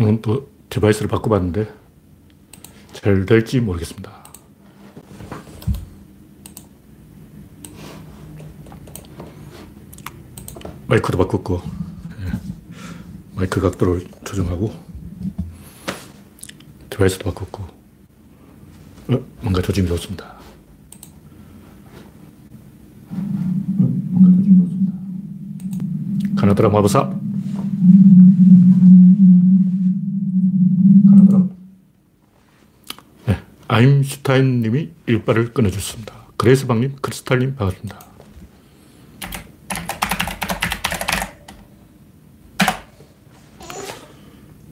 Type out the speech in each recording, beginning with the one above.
오늘 또 device를 바꿔봤는데 잘 될지 모르겠습니다. 마이크도 바꿨고, 예. 마이크 각도를 조정하고, device도 바꿨고, 어, 뭔가 조짐이 좋습니다. 가나다라 마법사. 가나다라. 네, 아임슈타인 님이 일발을 끊어줬습니다. 그레이스방 님, 크리스탈 님, 반갑습니다.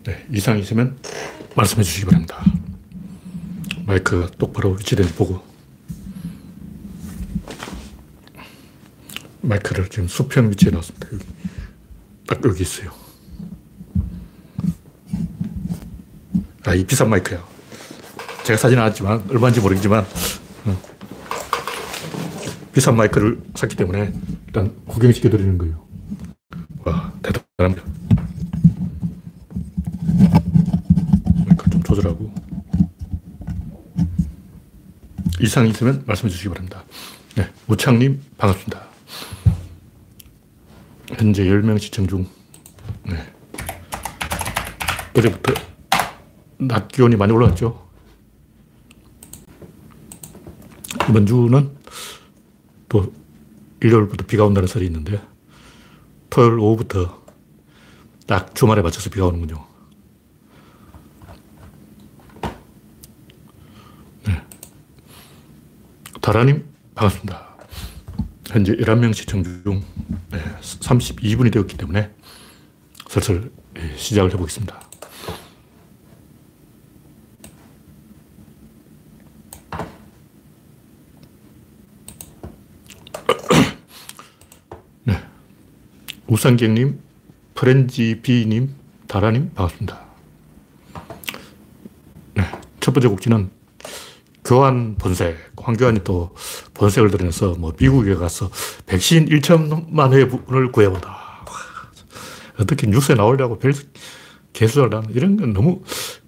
네, 이상 있으면 말씀해 주시기 바랍니다. 마이크가 똑바로 위치된지 보고. 마이크를 지금 수평 위치에 놨습니다. 여기. 딱 여기 있어요. 아, 이 비싼 마이크야. 제가 사진 안 찍지만, 얼마인지 모르겠지만, 어. 비싼 마이크를 샀기 때문에 일단 구경시켜 드리는 거예요. 와, 대단합니다. 마이크 좀 조절하고. 이상이 있으면 말씀해 주시기 바랍니다. 네, 우창님, 반갑습니다. 현재 10명 시청 중. 네. 어제부터 낮 기온이 많이 올라갔죠. 이번 주는 또 일요일부터 비가 온다는 설이 있는데 토요일 오후부터 딱 주말에 맞춰서 비가 오는군요. 네. 다라님, 반갑습니다. 현재 11명 시청 중 32분이 되었기 때문에 슬슬 예, 시작을 해보겠습니다. 우상경님, 프렌지 비님, 다라님, 반갑습니다. 네. 첫 번째 곡지는 교환 본색. 황교안이 또 본색을 드러내서 뭐 미국에 가서 백신 1천만 회분을 구해보다. 어떻게 뉴스에 나오려고 별 개수를 하는 이런 건 너무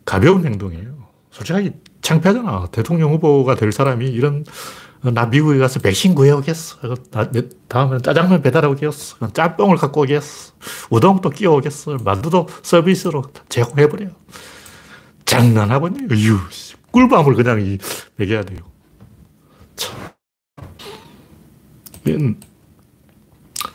가벼운 행동이에요. 솔직하게 창피하잖아. 대통령 후보가 될 사람이 이런 나 미국에 가서 백신 구해오겠어. 다음에는 짜장면 배달하겠어. 짬뽕을 갖고 오겠어. 우동도 끼워오겠어. 만두도 서비스로 제공해버려. 장난하고 있네. 유 꿀밤을 그냥 먹여야 돼요. 참.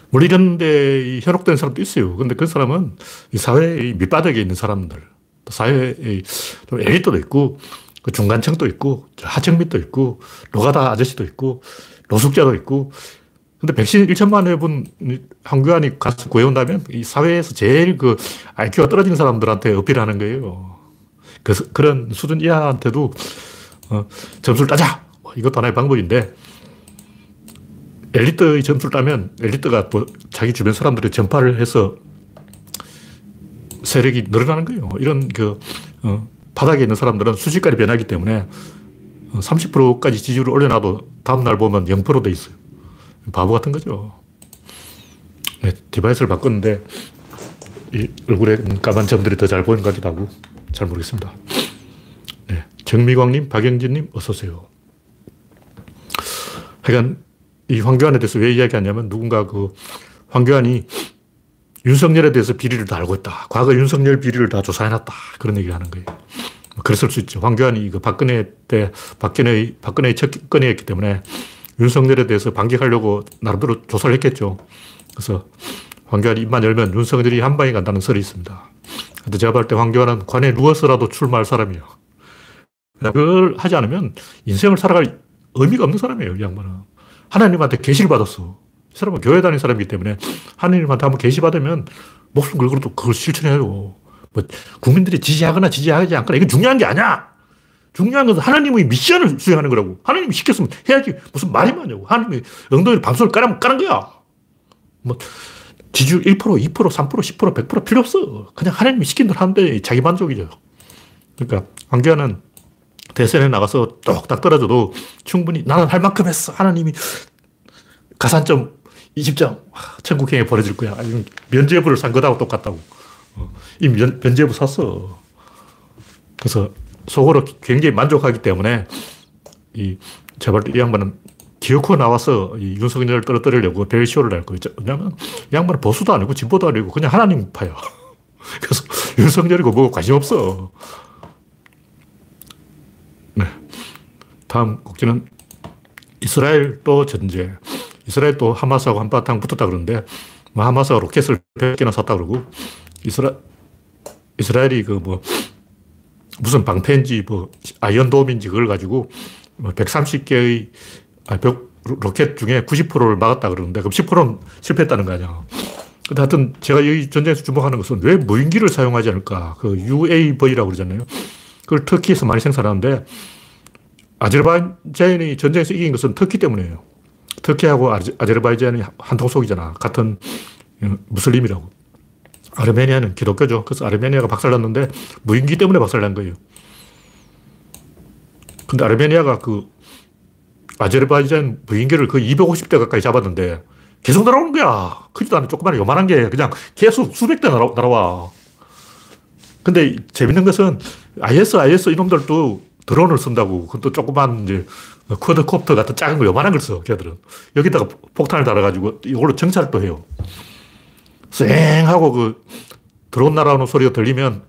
물론 이런 데 현혹된 사람도 있어요. 근데 그 사람은 이 사회의 밑바닥에 있는 사람들, 사회의 좀 엘리트도 있고, 그 중간층도 있고, 하층 밑도 있고, 노가다 아저씨도 있고, 노숙자도 있고, 근데 백신 1천만 회분 한교안이 가서 구해온다면 이 사회에서 제일 그 IQ가 떨어진 사람들한테 어필하는 거예요. 그, 그런 수준 이하한테도 어, 점수를 따자! 뭐 이것도 하나의 방법인데, 엘리트의 점수를 따면 엘리트가 또 자기 주변 사람들이 전파를 해서 세력이 늘어나는 거예요. 이런 그, 어, 바닥에 있는 사람들은 수직까지 변하기 때문에 30%까지 지지율을 올려놔도 다음날 보면 0%돼 있어요. 바보 같은 거죠. 네, 디바이스를 바꿨는데 이 얼굴에 까만 점들이 더 잘 보이는 것 같기도 하고 잘 모르겠습니다. 네, 정미광님, 박영진님, 어서 오세요. 하여간 이 황교안에 대해서 왜 이야기하냐면 누군가 그 황교안이 윤석열에 대해서 비리를 다 알고 있다. 과거 윤석열 비리를 다 조사해놨다. 그런 얘기를 하는 거예요. 그랬을 수 있죠. 황교안이 그 박근혜 때, 박근혜, 박근혜의 첫 건이었기 때문에 윤석열에 대해서 반격하려고 나름대로 조사를 했겠죠. 그래서 황교안이 입만 열면 윤석열이 한 방에 간다는 설이 있습니다. 근데 제가 볼 때 황교안은 관에 누워서라도 출마할 사람이에요. 그걸 하지 않으면 인생을 살아갈 의미가 없는 사람이에요, 이 양반은. 하나님한테 계시를 받았어. 이 사람은 교회 다니는 사람이기 때문에 하나님한테 한번 계시 받으면 목숨 걸고도 그걸 실천해요. 뭐 국민들이 지지하거나 지지하지 않거나 이건 중요한 게 아니야. 중요한 것은 하나님의 미션을 수행하는 거라고. 하나님이 시켰으면 해야지. 무슨 말이 많냐고. 하나님이 엉덩이를 방송을 까라면 까는 거야. 뭐, 지지율 1%, 2%, 3%, 10%, 100% 필요 없어. 그냥 하나님이 시킨 대로 하는데 자기 만족이죠. 그러니까, 황교안은 대선에 나가서 똑딱 떨어져도 충분히 나는 할 만큼 했어. 하나님이 가산점 20점. 천국행에 보내줄 거야. 면죄부를 산 거하고 똑같다고. 어, 이미 면, 면제부 샀어. 그래서 속으로 굉장히 만족하기 때문에 이 제발 이 양반은 기어코 나와서 이 윤석열을 떨어뜨리려고 벨쇼를 할 거예요. 왜냐면 이 양반은 보수도 아니고 진보도 아니고 그냥 하나님 파야. 그래서 윤석열이고 뭐고 관심 없어. 네. 다음 곡지는 이스라엘 또 전제. 이스라엘 또 하마스하고 한바탕 붙었다 그러는데 뭐 하마스가 로켓을 100개나 샀다 그러고 이스라, 이스라엘이 그 뭐 무슨 방패인지 뭐 아이언돔인지 그걸 가지고 130개의 뭐 아, 벽, 로켓 중에 90%를 막았다 그러는데 그럼 10%는 실패했다는 거 아니야. 근데 하여튼 제가 이 전쟁에서 주목하는 것은 왜 무인기를 사용하지 않을까. 그 UAV라고 그러잖아요. 그걸 터키에서 많이 생산하는데 아제르바이잔이 전쟁에서 이긴 것은 터키 때문이에요. 터키하고 아제르바이잔이 한통속이잖아. 같은 무슬림이라고. 아르메니아는 기독교죠. 그래서 아르메니아가 박살났는데 무인기 때문에 박살난 거예요. 근데 아르메니아가 그 아제르바이잔 무인기를 거의 250대 가까이 잡았는데 계속 날아오는 거야. 크지도 않은 조그마한 요만한 게 그냥 계속 수백 대 날아, 날아와. 근데 재밌는 것은 IS, IS 이놈들도 드론을 쓴다고. 그것도 조그만 이제 quadcopter 같은 작은 거 요만한 걸 써, 걔들은. 여기다가 폭탄을 달아가지고 이걸로 정찰을 또 해요. 쌩 하고 그 드론 날아오는 소리가 들리면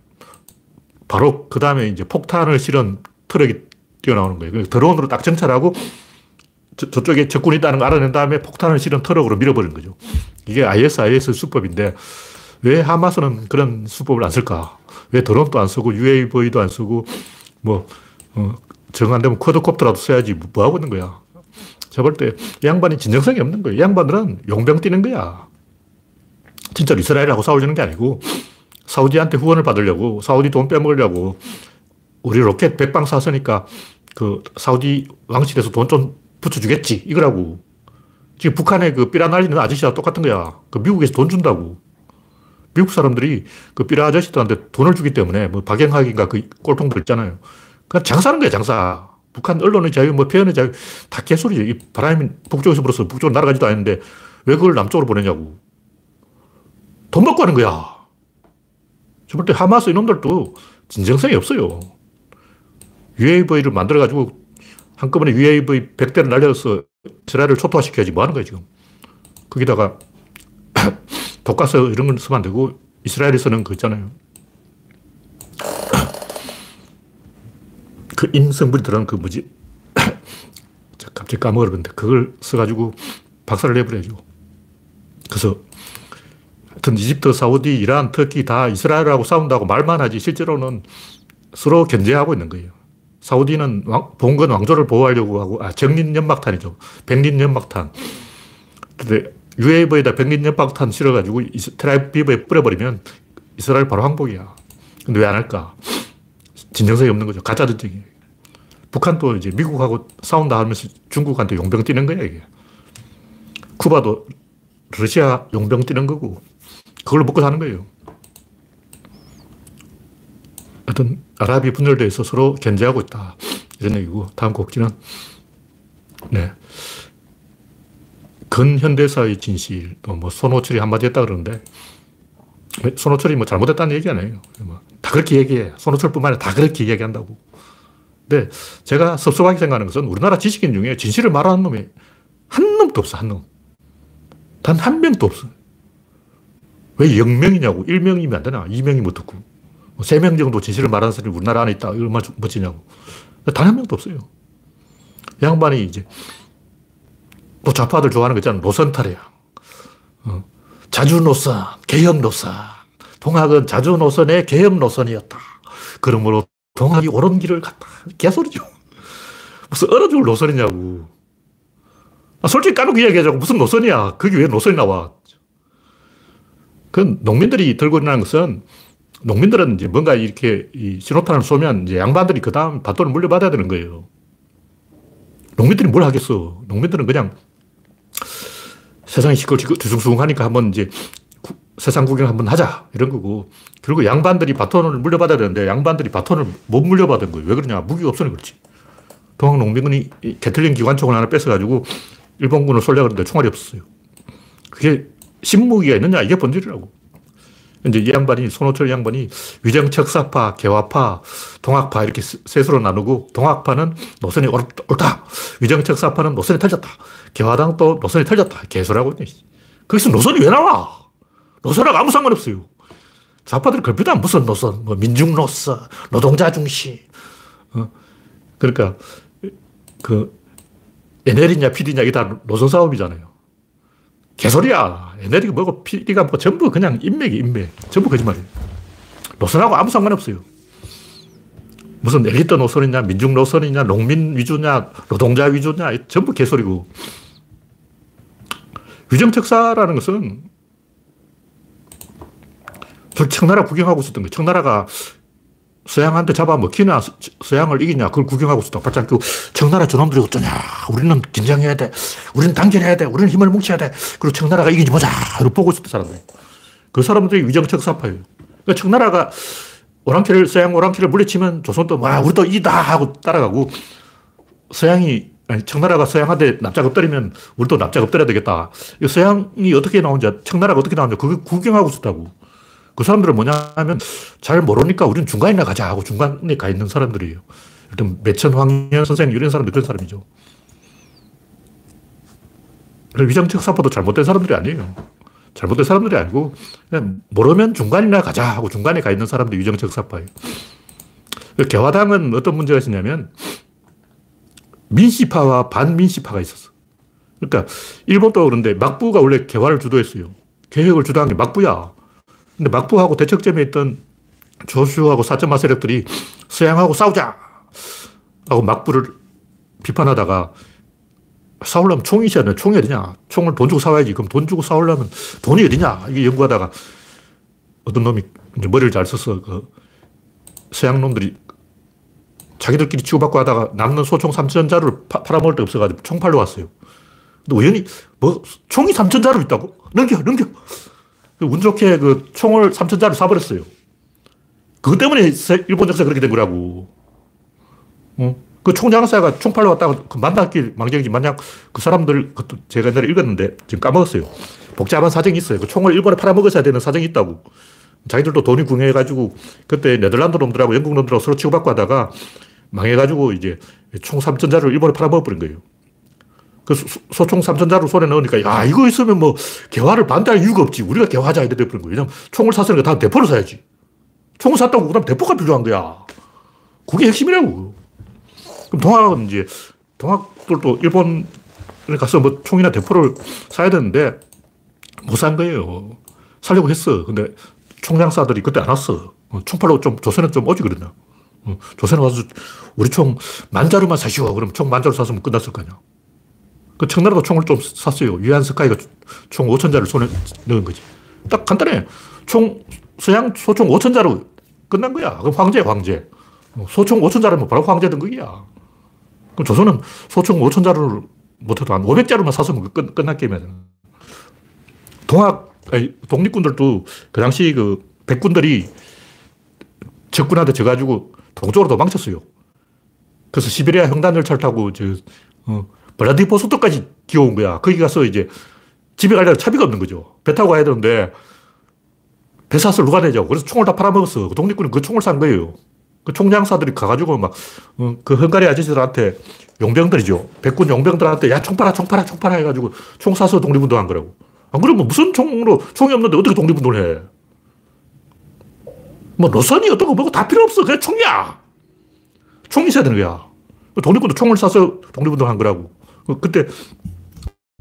바로 그 다음에 이제 폭탄을 실은 트럭이 뛰어나오는 거예요. 드론으로 딱 정찰하고 저, 저쪽에 적군이 있다는 걸 알아낸 다음에 폭탄을 실은 트럭으로 밀어버린 거죠. 이게 ISIS 수법인데 왜 하마스는 그런 수법을 안 쓸까? 왜 드론도 안 쓰고 UAV도 안 쓰고 뭐 어, 정 안 되면 쿼드콥터라도 써야지 뭐 하고 있는 거야. 제가 볼 때 양반이 진정성이 없는 거예요. 양반들은 용병 뛰는 거야. 진짜 이스라엘하고 싸우려는 게 아니고 사우디한테 후원을 받으려고 사우디 돈 빼먹으려고 우리 로켓 백방 쐈으니까 그 사우디 왕실에서 돈 좀 붙여주겠지. 이거라고. 지금 북한의 그 삐라 날리는 아저씨와 똑같은 거야. 그 미국에서 돈 준다고. 미국 사람들이 그 삐라 아저씨들한테 돈을 주기 때문에 뭐 박영학인가 그 꼴통들 있잖아요. 그냥 장사하는 거야, 장사. 북한 언론의 자유, 뭐 표현의 자유, 다 개소리죠. 이 바람이 북쪽에서 불어서 북쪽으로 날아가지도 않는데 왜 그걸 남쪽으로 보내냐고. 돈 받고 하는 거야. 저 볼 때 하마스 이놈들도 진정성이 없어요. UAV를 만들어가지고 한꺼번에 UAV 100대를 날려서 이스라엘을 초토화시켜야지 뭐 하는 거야, 지금. 거기다가 독가스 이런 걸 쓰면 안 되고 이스라엘에서는 그 있잖아요. 그 들어간 그 뭐지? 갑자기 까먹어버렸는데 그걸 써가지고 박살을 내버려야죠. 그래서 하여튼 이집트, 사우디, 이란, 터키 다 이스라엘하고 싸운다고 말만 하지 실제로는 서로 견제하고 있는 거예요. 사우디는 왕, 봉건 왕조를 보호하려고 하고, 아, 정린연막탄이죠. 백린연막탄. 근데 UAV에다 백린연막탄 실어가지고 테라비브에 뿌려버리면 이스라엘 바로 항복이야. 근데 왜 안 할까? 진정성이 없는 거죠. 가짜 전쟁이에요. 북한도 이제 미국하고 싸운다 하면서 중국한테 용병 뛰는 거야, 이게. 쿠바도 러시아 용병 뛰는 거고, 그걸로 먹고 사는 거예요. 하여튼 아랍이 분열돼 서 서로 견제하고 있다. 이런 얘기고 다음 곡지는 네. 근현대사의 진실 또 뭐 손호철이 한마디 했다 그러는데 손호철이 뭐 잘못했다는 얘기 아니에요. 뭐 다 그렇게 얘기해. 손호철뿐만 아니라 다 그렇게 얘기한다고. 근데 제가 섭섭하게 생각하는 것은 우리나라 지식인 중에 진실을 말하는 놈이 한 놈도 없어, 한 놈. 단 한 명도 없어. 왜 0명이냐고. 1명이면 안 되나? 2명이면 어떻고. 뭐 세명 정도 진실을 말하는 사람이 우리나라 안에 있다. 얼마나 멋지냐고. 단 한 명도 없어요. 양반이 이제 또 좌파들 좋아하는 거 있잖아. 노선 탈이야. 어. 자주 노선, 개혁 노선. 동학은 자주 노선의 개혁 노선이었다. 그러므로 동학이 옳은 길을 갔다. 개소리죠. 무슨 얼어 죽을 노선이냐고. 아, 솔직히 까놓고 이야기하자고 무슨 노선이야. 그게 왜 노선이 나와. 그 농민들이 들고 일어나는 것은 농민들은 이제 뭔가 이렇게 이 신호탄을 쏘면 이제 양반들이 그 다음 밭돈을 물려받아야 되는 거예요. 농민들이 뭘 하겠어. 농민들은 그냥 세상이 시끌시끌 뒤숭숭 하니까 한번 이제 구, 세상 구경 한번 하자. 이런 거고. 그리고 양반들이 바톤을 물려받아야 되는데 양반들이 바톤을 못 물려받은 거예요. 왜 그러냐. 무기가 없으니 그렇지. 동학 농민군이 개틀린 기관총을 하나 뺏어가지고 일본군을 쏠려고 했는데 총알이 없었어요. 그게 신무기가 있느냐. 이게 본질이라고. 이제 이 양반이, 손호철 양반이 위정척사파, 개화파, 동학파 이렇게 셋으로 나누고 동학파는 노선이 옳다. 위정척사파는 노선이 틀렸다. 개화당도 노선이 틀렸다. 개소라고. 거기서 노선이 왜 나와? 노선하고 아무 상관없어요. 좌파들 걸핏하면 무슨 노선, 뭐 민중 노선, 노동자 중심. 어? 그러니까 그 NL이냐 PD냐 이게 다 노선 싸움이잖아요. 개소리야. NL이 뭐고 PD가 뭐 전부 그냥 인맥이 인맥. 전부 거짓말이에요. 노선하고 아무 상관없어요. 무슨 엘리트 노선이냐, 민중 노선이냐, 농민 위주냐, 노동자 위주냐, 전부 개소리고. 위정특사라는 것은 저 청나라 구경하고 있었던 거예요. 청나라가 서양한테 잡아먹히냐, 서양을 이기냐, 그걸 구경하고 있었다. 발짝 그 청나라 저놈들이 어쩌냐. 우리는 긴장해야 돼. 우리는 단결해야 돼. 우리는 힘을 뭉쳐야 돼. 그리고 청나라가 이기지 보자. 이러고 보고 있었던 사람들. 그 사람들이 위정척사파예요. 그러니까 청나라가 오랑캐를, 서양 오랑캐를 물리치면 조선도, 와, 우리도 이다 하고 따라가고, 서양이, 아니, 청나라가 서양한테 납작 엎드리면 우리도 납작 엎드려야 되겠다. 서양이 어떻게 나오는지, 청나라가 어떻게 나오는지, 그걸 구경하고 있었다고. 그 사람들은 뭐냐 하면 잘 모르니까 우리는 중간이나 가자 하고 중간에 가 있는 사람들이에요. 일단 매천 황현 선생 이런 사람들 그런 사람이죠. 위장적 사포도 잘못된 사람들이 아니에요. 잘못된 사람들이 아니고 그냥 모르면 중간이나 가자 하고 중간에 가 있는 사람들이 위정적 사파예요. 개화당은 어떤 문제가 있었냐면 민시파와 반민시파가 있었어. 그러니까 일본도 그런데 막부가 원래 개화를 주도했어요. 개혁을 주도한 게 막부야. 근데 막부하고 대척점에 있던 조슈하고 사점마 세력들이 서양하고 싸우자! 하고 막부를 비판하다가 싸우려면 총이 있어야 돼. 총이 어디냐? 총을 돈 주고 사와야지. 그럼 돈 주고 싸우려면 돈이 어디냐? 이게 연구하다가 어떤 놈이 머리를 잘 써서 그 서양 놈들이 자기들끼리 치고받고 하다가 남는 소총 3천 자루를 파, 팔아먹을 데 없어가지고 총팔로 왔어요. 근데 우연히 뭐 총이 3천 자루 있다고? 넘겨, 넘겨. 그운 좋게 그 총을 3천자를 쏴버렸어요. 그것 때문에 일본 역사 그렇게 된 거라고. 어? 그 총장사가 총팔로 왔다가 그 만났길 망정이지. 만약 그 사람들, 그것도 제가 옛날에 읽었는데 지금 까먹었어요. 복잡한 사정이 있어요. 그 총을 일본에 팔아먹었어야 되는 사정이 있다고. 자기들도 돈이 궁해가지고 그때 네덜란드 놈들하고 영국 놈들하고 서로 치고받고 하다가 망해가지고 이제 총 3천자를 일본에 팔아먹어버린 거예요. 그 소총 3천자루 손에 넣으니까, 야, 이거 있으면 뭐, 개화를 반대할 이유가 없지. 우리가 개화자 이래 돼버린 거예요. 왜냐면 총을 샀으니까 다음 대포를 사야지. 총을 샀다고 그다음 대포가 필요한 거야. 그게 핵심이라고. 그럼 동학은 이제, 동학들도 일본에 가서 뭐 총이나 대포를 사야 되는데, 못 산 거예요. 살려고 했어. 근데 총장사들이 그때 안 왔어. 어, 총팔로 좀, 조선은 좀 오지 그랬나. 어, 조선에 와서 우리 총 만자루만 사시오. 그럼 총 만자루 샀으면 끝났을 거 아니야. 그 청나라도 총을 좀 샀어요. 유한 스카이가 총 5천자를 손에 넣은 거지. 딱 간단해. 총, 서양 소총 5천자로 끝난 거야. 그럼 황제, 황제. 소총 5천자라면 바로 황제 등극이야. 그럼 조선은 소총 5천자를 못해도 한 500자루만 샀으면 끝, 끝난 게임이야. 동학, 아니, 독립군들도 그 당시 그 백군들이 적군한테 져가지고 동쪽으로 도망쳤어요. 그래서 시베리아 횡단 열차를 타고 저, 어, 블라디보스토까지 기어온 거야. 거기 가서 이제 집에 가려면 차비가 없는 거죠. 배 타고 가야 되는데 배사슬 누가 내자고. 그래서 총을 다 팔아먹었어. 그 독립군이 그 총을 산 거예요. 그 총장사들이 가가지고 막, 어, 그 헝가리 아저씨들한테 용병들이죠. 백군 용병들한테 야, 총 팔아, 총 팔아, 총 팔아 해가지고 총 사서 독립운동 한 거라고. 안 그러면 무슨 총으로, 총이 없는데 어떻게 독립운동을 해? 뭐 노선이 어떤 거 뭐고 다 필요 없어. 그냥 총이야. 총이 있어야 되는 거야. 독립군도 총을 사서 독립운동 한 거라고. 그, 그때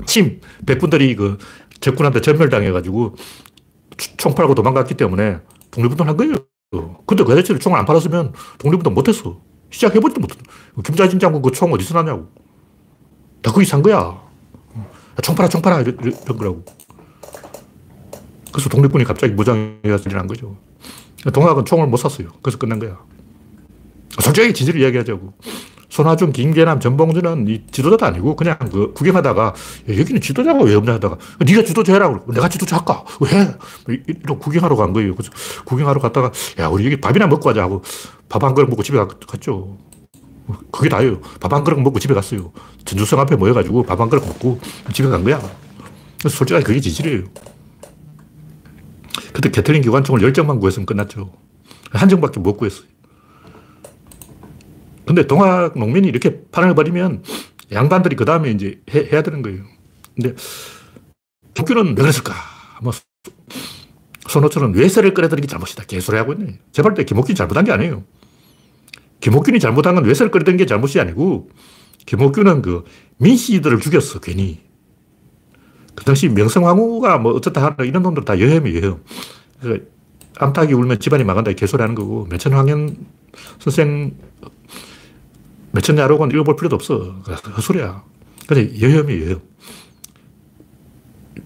침 백군들이 그 적군한테 전멸당해가지고 총 팔고 도망갔기 때문에 독립운동 한 거예요. 근데 그 아저씨를 총을 안 팔았으면 독립운동 못했어. 시작해보지도 못했어. 김자진 장군 그 총 어디서 나냐고. 다 거기 산 거야. 총 팔아, 총 팔아. 이런, 거라고. 그래서 독립군이 갑자기 무장해서 일어난 거죠. 동학은 총을 못 샀어요. 그래서 끝난 거야. 솔직히 진실을 이야기하자고. 손아준, 김계남, 전봉준은 이 지도자도 아니고 그냥 그 구경하다가 여기는 지도자가 왜 없냐 하다가 네가 지도자 해라. 내가 지도자 할까? 왜? 이런 구경하러 간 거예요. 그래서 구경하러 갔다가 야, 우리 여기 밥이나 먹고 가자 하고 밥 한 그릇 먹고 집에 갔죠. 그게 다예요. 밥 한 그릇 먹고 집에 갔어요. 전주성 앞에 모여가지고 밥 한 그릇 먹고 집에 간 거야. 솔직하게 그게 진실이에요. 그때 게틀링 기관총을 10장만 구했으면 끝났죠. 한 장밖에 못 구했어요. 근데 동학 농민이 이렇게 판을 벌이면 양반들이 그 다음에 이제 해, 야 되는 거예요. 근데 김옥균은 왜 그랬을까? 뭐 손호철은 외세를 끌어들인 게 잘못이다. 개소리 하고 있네. 제발 때 김옥균이 잘못한 게 아니에요. 김옥균이 잘못한 건 외세를 끌어들인 게 잘못이 아니고 김옥균은 그 민씨들을 죽였어, 괜히. 그 당시 명성황후가 뭐 어쩌다 하는 이런 놈들 다 여혐이에요. 그 암탉이 울면 집안이 망한다 개소리 하는 거고 매천황현 선생 매천 야록은 읽어볼 필요도 없어. 헛소리야. 근데 여혐이에요.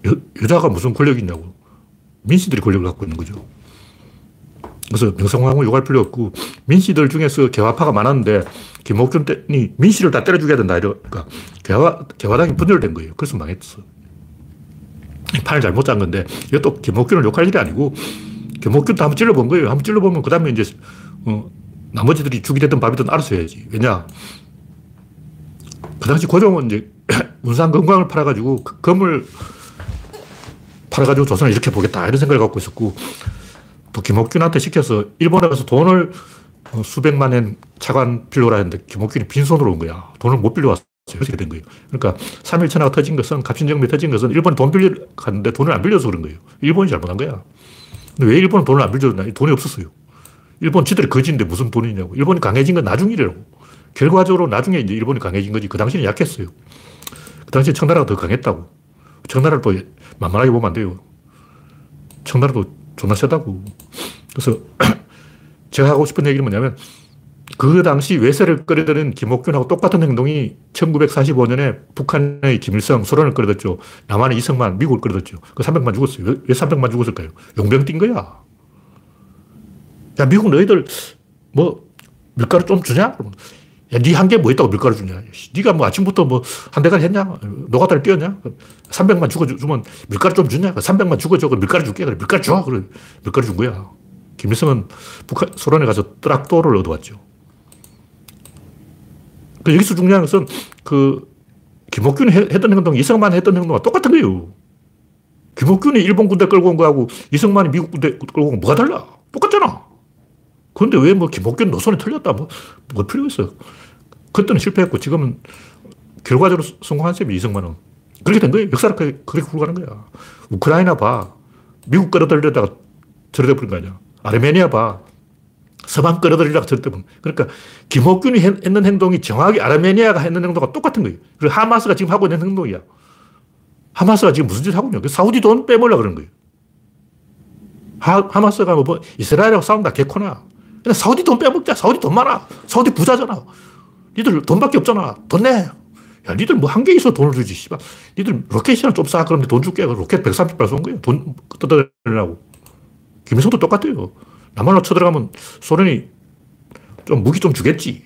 여, 여자가 무슨 권력이 있냐고. 민씨들이 권력을 갖고 있는 거죠. 그래서 명성황후 욕할 필요 없고 민씨들 중에서 개화파가 많았는데 김옥준 때니 민씨를 다 때려 죽여야 된다 이러니까 개화 개화당이 분열된 거예요. 그래서 망했어. 판을 잘못 짠 건데 이것도 김옥균을 욕할 일이 아니고 김옥균도 한번 찔러본 거예요. 한번 찔러보면 그 다음에 이제 어, 나머지들이 죽이 되든 밥이든 알아서 해야지. 왜냐 그 당시 고종은 이제 문산 건강을 팔아가지고 그 금을 팔아가지고 조선을 이렇게 보겠다 이런 생각을 갖고 있었고 또 김옥균한테 시켜서 일본에 가서 돈을 어, 수백만 엔 차관 빌려라 했는데 김옥균이 빈손으로 온 거야. 돈을 못 빌려왔어. 이렇게 된 거예요. 그러니까 3.1천하가 터진 것은, 갑신정비 터진 것은 일본이 돈 빌려 갔는데 돈을 안 빌려서 그런 거예요. 일본이 잘못한 거야. 근데 왜 일본은 돈을 안 빌려줬냐? 돈이 없었어요. 일본 지들이 거지인데 무슨 돈이냐고. 일본이 강해진 건 나중 일이라고. 결과적으로 나중에 이제 일본이 강해진 거지. 그 당시는 약했어요. 그 당시에 청나라가 더 강했다고. 청나라를 또 만만하게 보면 안 돼요. 청나라도 존나 세다고. 그래서 제가 하고 싶은 얘기는 뭐냐면 그 당시 외세를 끌어들인 김옥균하고 똑같은 행동이 1945년에 북한의 김일성, 소련을 끌어들였죠. 남한의 이승만, 미국을 끌어들였죠. 그 300만 죽었어요. 왜, 왜 300만 죽었을까요? 용병 뛴 거야. 야, 미국 너희들 뭐 밀가루 좀 주냐? 야, 니한개 뭐 있다고 밀가루 주냐? 니가 뭐 아침부터 뭐 한 대가리 했냐? 노가다를 뛰었냐? 300만 죽어주면 밀가루 좀 주냐? 300만 죽어줘. 그 밀가루 줄게. 그래, 밀가루 줘. 그래, 밀가루 준 거야. 김일성은 북한, 소련에 가서 트락도를 얻어왔죠. 그 여기서 중요한 것은 그 김옥균이 했던 행동, 이승만 했던 행동과 똑같은 거예요. 김옥균이 일본 군대 끌고 온 거하고 이승만이 미국 군대 끌고 온 거 뭐가 달라? 똑같잖아. 그런데 왜 뭐 김옥균 노선이 틀렸다? 뭐, 뭐 필요가 있어. 그때는 실패했고 지금은 결과적으로 성공한 셈이 이승만은. 그렇게 된 거예요. 역사를 그렇게 굴러가는 거야. 우크라이나 봐. 미국 끌어들려다가 저러다 버린 거 아니야. 아르메니아 봐. 서방 끌어들이려고 절대 그러니까 김옥균이 했는 행동이 정확히 아르메니아가 했는 행동과 똑같은 거예요. 그리고 하마스가 지금 하고 있는 행동이야. 하마스가 지금 무슨 짓을 하고 있냐. 사우디 돈 빼먹으려고 그러는 거예요. 하, 하마스가 뭐 이스라엘하고 싸운다. 개코나. 그냥 사우디 돈 빼먹자. 사우디 돈 많아. 사우디 부자잖아. 니들 돈밖에 없잖아. 돈 내. 야, 니들 뭐 한 게 있어 돈을 주지. 씨발. 니들 로켓이나 좀 싸. 그러면 돈 줄게. 로켓 130발 쏜 거예요. 돈 뜯어내려고. 김일성도 똑같아요. 남한으로 쳐들어가면 소련이 좀 무기 좀 주겠지.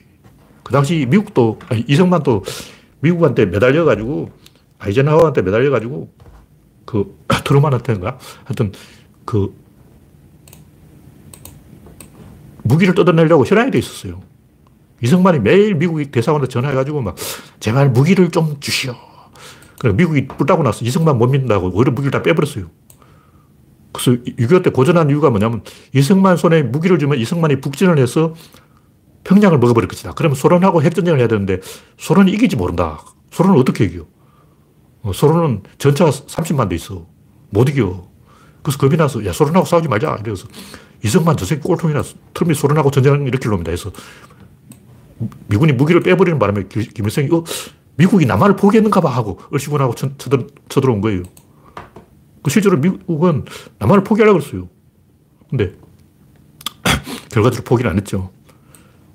그 당시 미국도, 아니, 이승만도 미국한테 매달려가지고, 아이젠하워한테 매달려가지고, 그, 트루만한테인가? 하여튼, 그, 무기를 뜯어내려고 혈안이 돼 있었어요. 이승만이 매일 미국 대사관에 전화해가지고 막, 제발 무기를 좀 주시오. 그래, 미국이 뿔따고 나서 이승만 못 믿는다고 오히려 무기를 다 빼버렸어요. 그래서 6.25때 고전한 이유가 뭐냐면 이승만 손에 무기를 주면 이승만이 북진을 해서 평양을 먹어버릴 것이다. 그러면 소련하고 핵전쟁을 해야 되는데 소련이 이기지 모른다. 소련은 어떻게 이겨? 어, 소련은 전차가 30만 대 있어. 못 이겨. 그래서 겁이 나서 야 소련하고 싸우지 말자. 이래서 이승만 저 새끼 꼴통이나 트럼이 소련하고 전쟁을 일으킬 놈이다 해서 미군이 무기를 빼버리는 바람에 김일성이 어, 미국이 남한을 포기했는가 봐 하고 얼씨군하고 쳐들, 쳐들어온 거예요. 그 실제로 미국은 남한을 포기하려고 그랬어요. 근데 결과적으로 포기를 안 했죠.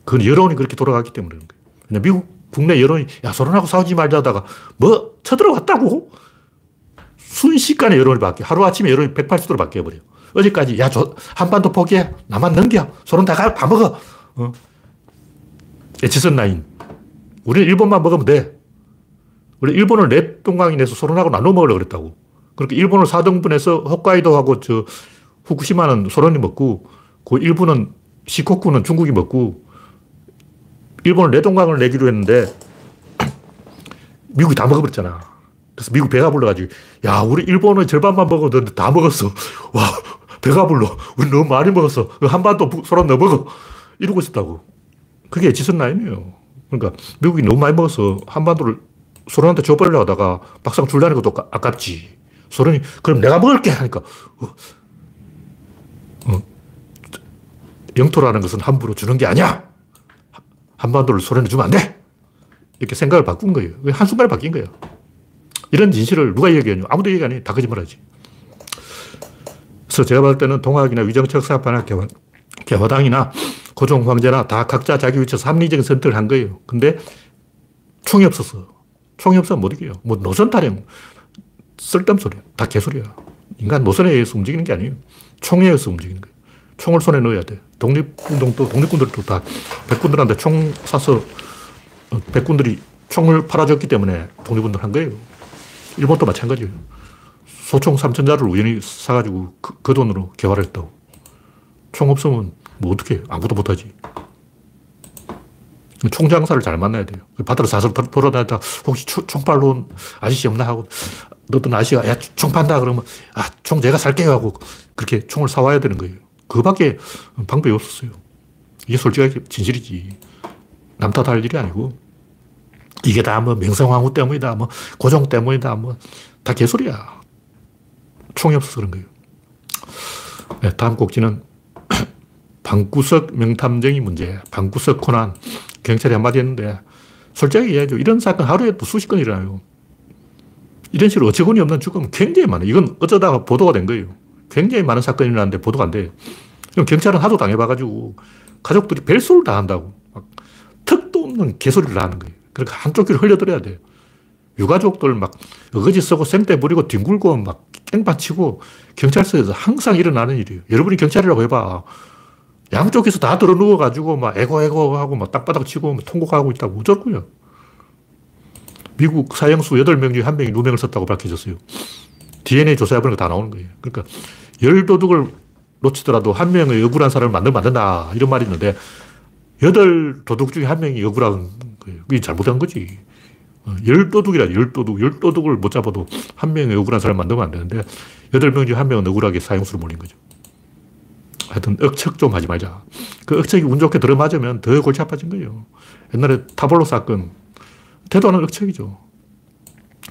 그건 여론이 그렇게 돌아갔기 때문에 그런 거예요. 그냥 미국 국내 여론이 야 소련하고 싸우지 말자다가 뭐 쳐들어왔다고 순식간에 여론이 바뀌어 하루아침에 여론이 180도로 바뀌어버려요. 어제까지 야 저, 한반도 포기해 나만 넘겨 소련 다 가, 다 먹어 어. 에치슨 라인 우리는 일본만 먹으면 돼 우리 일본을 넷 동강이 내서 소련하고 나눠 먹으려고 그랬다고 그렇게 일본을 4등분해서 홋카이도하고 저 후쿠시마는 소련이 먹고 그 일부는 시코쿠는 중국이 먹고 일본은 내동강을 내기로 했는데 미국이 다 먹어버렸잖아. 그래서 미국 배가 불러가지고 야 우리 일본은 절반만 먹었는데 다 먹었어. 와 배가 불러. 우리 너무 많이 먹었어. 그 한반도 소란 너 먹어. 이러고 있었다고. 그게 지선 라인이에요. 그러니까 미국이 너무 많이 먹어서 한반도를 소련한테 줘버리려 하다가 막상 줄라는 것도 아깝지. 소련이 그럼 내가 먹을게 하니까 어, 어, 영토라는 것은 함부로 주는 게 아니야. 한반도를 소련에 주면 안 돼. 이렇게 생각을 바꾼 거예요. 한순간에 바뀐 거예요. 이런 진실을 누가 얘기하냐. 아무도 얘기 안 해. 다 거짓말하지. 그래서 제가 봤을 때는 동학이나 위정책 사파나 개화, 개화당이나 고종 황제나 다 각자 자기 위치에서 합리적인 선택을 한 거예요. 근데 총이 없었어. 총이 없으면 못 이겨요. 뭐 노선 타령, 쓸데없는 소리야. 다 개소리야. 인간 노선에 의해서 움직이는 게 아니에요. 총에 의해서 움직이는 거예요. 총을 손에 넣어야 돼. 독립운동도, 독립군들도 다 백군들한테 총 사서 어, 백군들이 총을 팔아줬기 때문에 독립운동을 한 거예요. 일본도 마찬가지예요. 소총 3천자를 우연히 사가지고 그, 그 돈으로 개발을 했다고. 총 없으면 뭐 어떻게 아무도 못하지. 총장사를 잘 만나야 돼요. 바다로 사서 돌아다니다 혹시 총발로 온 아저씨 없나 하고 너도 아저씨가 야, 총 판다 그러면 아, 총 제가 살게요 하고 그렇게 총을 사와야 되는 거예요. 그 밖에 방법이 없었어요. 이게 솔직하게 진실이지. 남 탓할 일이 아니고 이게 다 뭐 명성황후 때문이다, 뭐 고종 때문이다, 뭐 다 개소리야. 총이 없어서 그런 거예요. 네, 다음 꼭지는 방구석 명탐정이 문제. 방구석 코난. 경찰이 한마디 했는데 솔직하게 이야기하죠. 이런 사건 하루에 또 수십 건 일어나요. 이런 식으로 어처구니 없는 죽음 굉장히 많아요. 이건 어쩌다가 보도가 된 거예요. 굉장히 많은 사건이 일어났는데 보도가 안 돼요. 그럼 경찰은 하도 당해봐가지고 가족들이 벨소를 다 한다고. 막 턱도 없는 개소리를 하는 거예요. 그러니까 한쪽 귀를 흘려들어야 돼요. 유가족들 막 어거지 쓰고 생떼 부리고 뒹굴고 막 깽판 치고 경찰서에서 항상 일어나는 일이에요. 여러분이 경찰이라고 해봐. 양쪽에서 다 들어 누워가지고 막 에고 에고 하고 막 땅바닥 치고 막 통곡하고 있다고 어쩌고요. 미국 사형수 8명 중에 1명이 누명을 썼다고 밝혀졌어요. DNA 조사해보는 거다 나오는 거예요. 그러니까 열 도둑을 놓치더라도 한 명의 억울한 사람을 만들면 안 된다. 이런 말이 있는데 여덟 도둑 중에 한 명이 억울한 거예요. 그게 잘못한 거지. 어, 열 도둑이라 열 도둑. 열 도둑을 못 잡아도 한 명의 억울한 사람을 만들면 안 되는데 여덟 명 중에 한 명은 억울하게 사형수로 몰린 거죠. 하여튼 억척 좀 하지 말자. 그 억척이 운 좋게 들어맞으면 더 골치 아파진 거예요. 옛날에 타블로 사건. 태도는 억척이죠.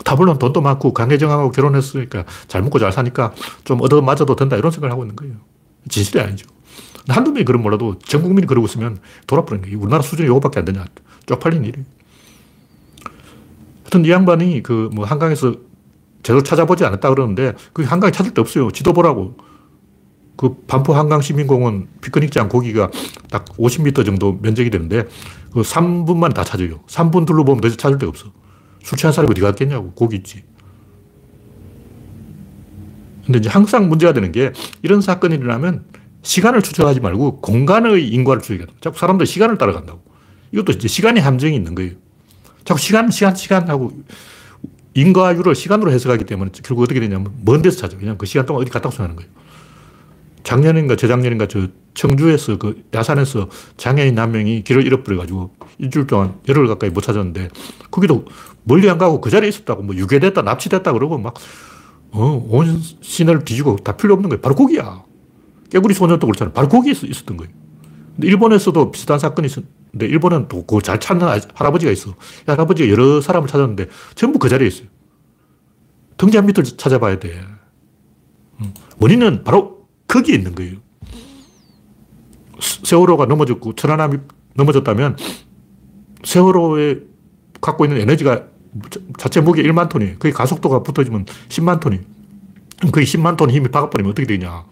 타블로는 돈도 많고 강혜정하고 결혼했으니까 잘 먹고 잘 사니까 좀 얻어맞아도 된다 이런 생각을 하고 있는 거예요. 진실이 아니죠. 한두 명이 그런 몰라도 전 국민이 그러고 있으면 돌아버리는 거예요. 우리나라 수준이 이거밖에 안 되냐. 쪽팔린 일이. 하여튼 이 양반이 그 뭐 한강에서 제대로 찾아보지 않았다 그러는데 그 한강에 찾을 데 없어요. 지도 보라고. 그 반포 한강 시민공원 피크닉장 거기가 딱 50m 정도 면적이 되는데 그 3분만 다 찾아요. 3분 둘러보면 더 찾을 데가 없어. 술 취한 사람이 어디 갔겠냐고. 거기 있지. 근데 이제 항상 문제가 되는 게 이런 사건이 일어나면 시간을 추적하지 말고 공간의 인과를 추적해야 자꾸 사람들 시간을 따라간다고. 이것도 이제 시간의 함정이 있는 거예요. 자꾸 시간, 시간, 시간 하고 인과율을 시간으로 해석하기 때문에 결국 어떻게 되냐면 먼 데서 찾아. 그냥 그 시간 동안 어디 갔다 오는 거예요. 작년인가 재작년인가 저 청주에서 그 야산에서 장애인 한 명이 길을 잃어버려가지고 일주일 동안 열흘 가까이 못 찾았는데 거기도 멀리 안 가고 그 자리에 있었다고 뭐 유괴됐다 납치됐다 그러고 막 어, 온 시내를 뒤지고 다 필요 없는 거예요. 바로 거기야. 깨구리 소년도 그렇잖아요. 바로 거기에 있었던 거예요. 근데 일본에서도 비슷한 사건이 있었 는데 일본은 또 그걸 잘 찾는 할아버지가 있어. 할아버지가 여러 사람을 찾았는데 전부 그 자리에 있어요. 등잔 밑을 찾아봐야 돼. 원인은 바로 거기에 있는 거예요. 세월호가 넘어졌고 천안함이 넘어졌다면 세월호에 갖고 있는 에너지가 자체 무게 1만 톤이에요. 그게 가속도가 붙어지면 10만 톤이. 그게 10만 톤 힘이 박아버리면 어떻게 되냐.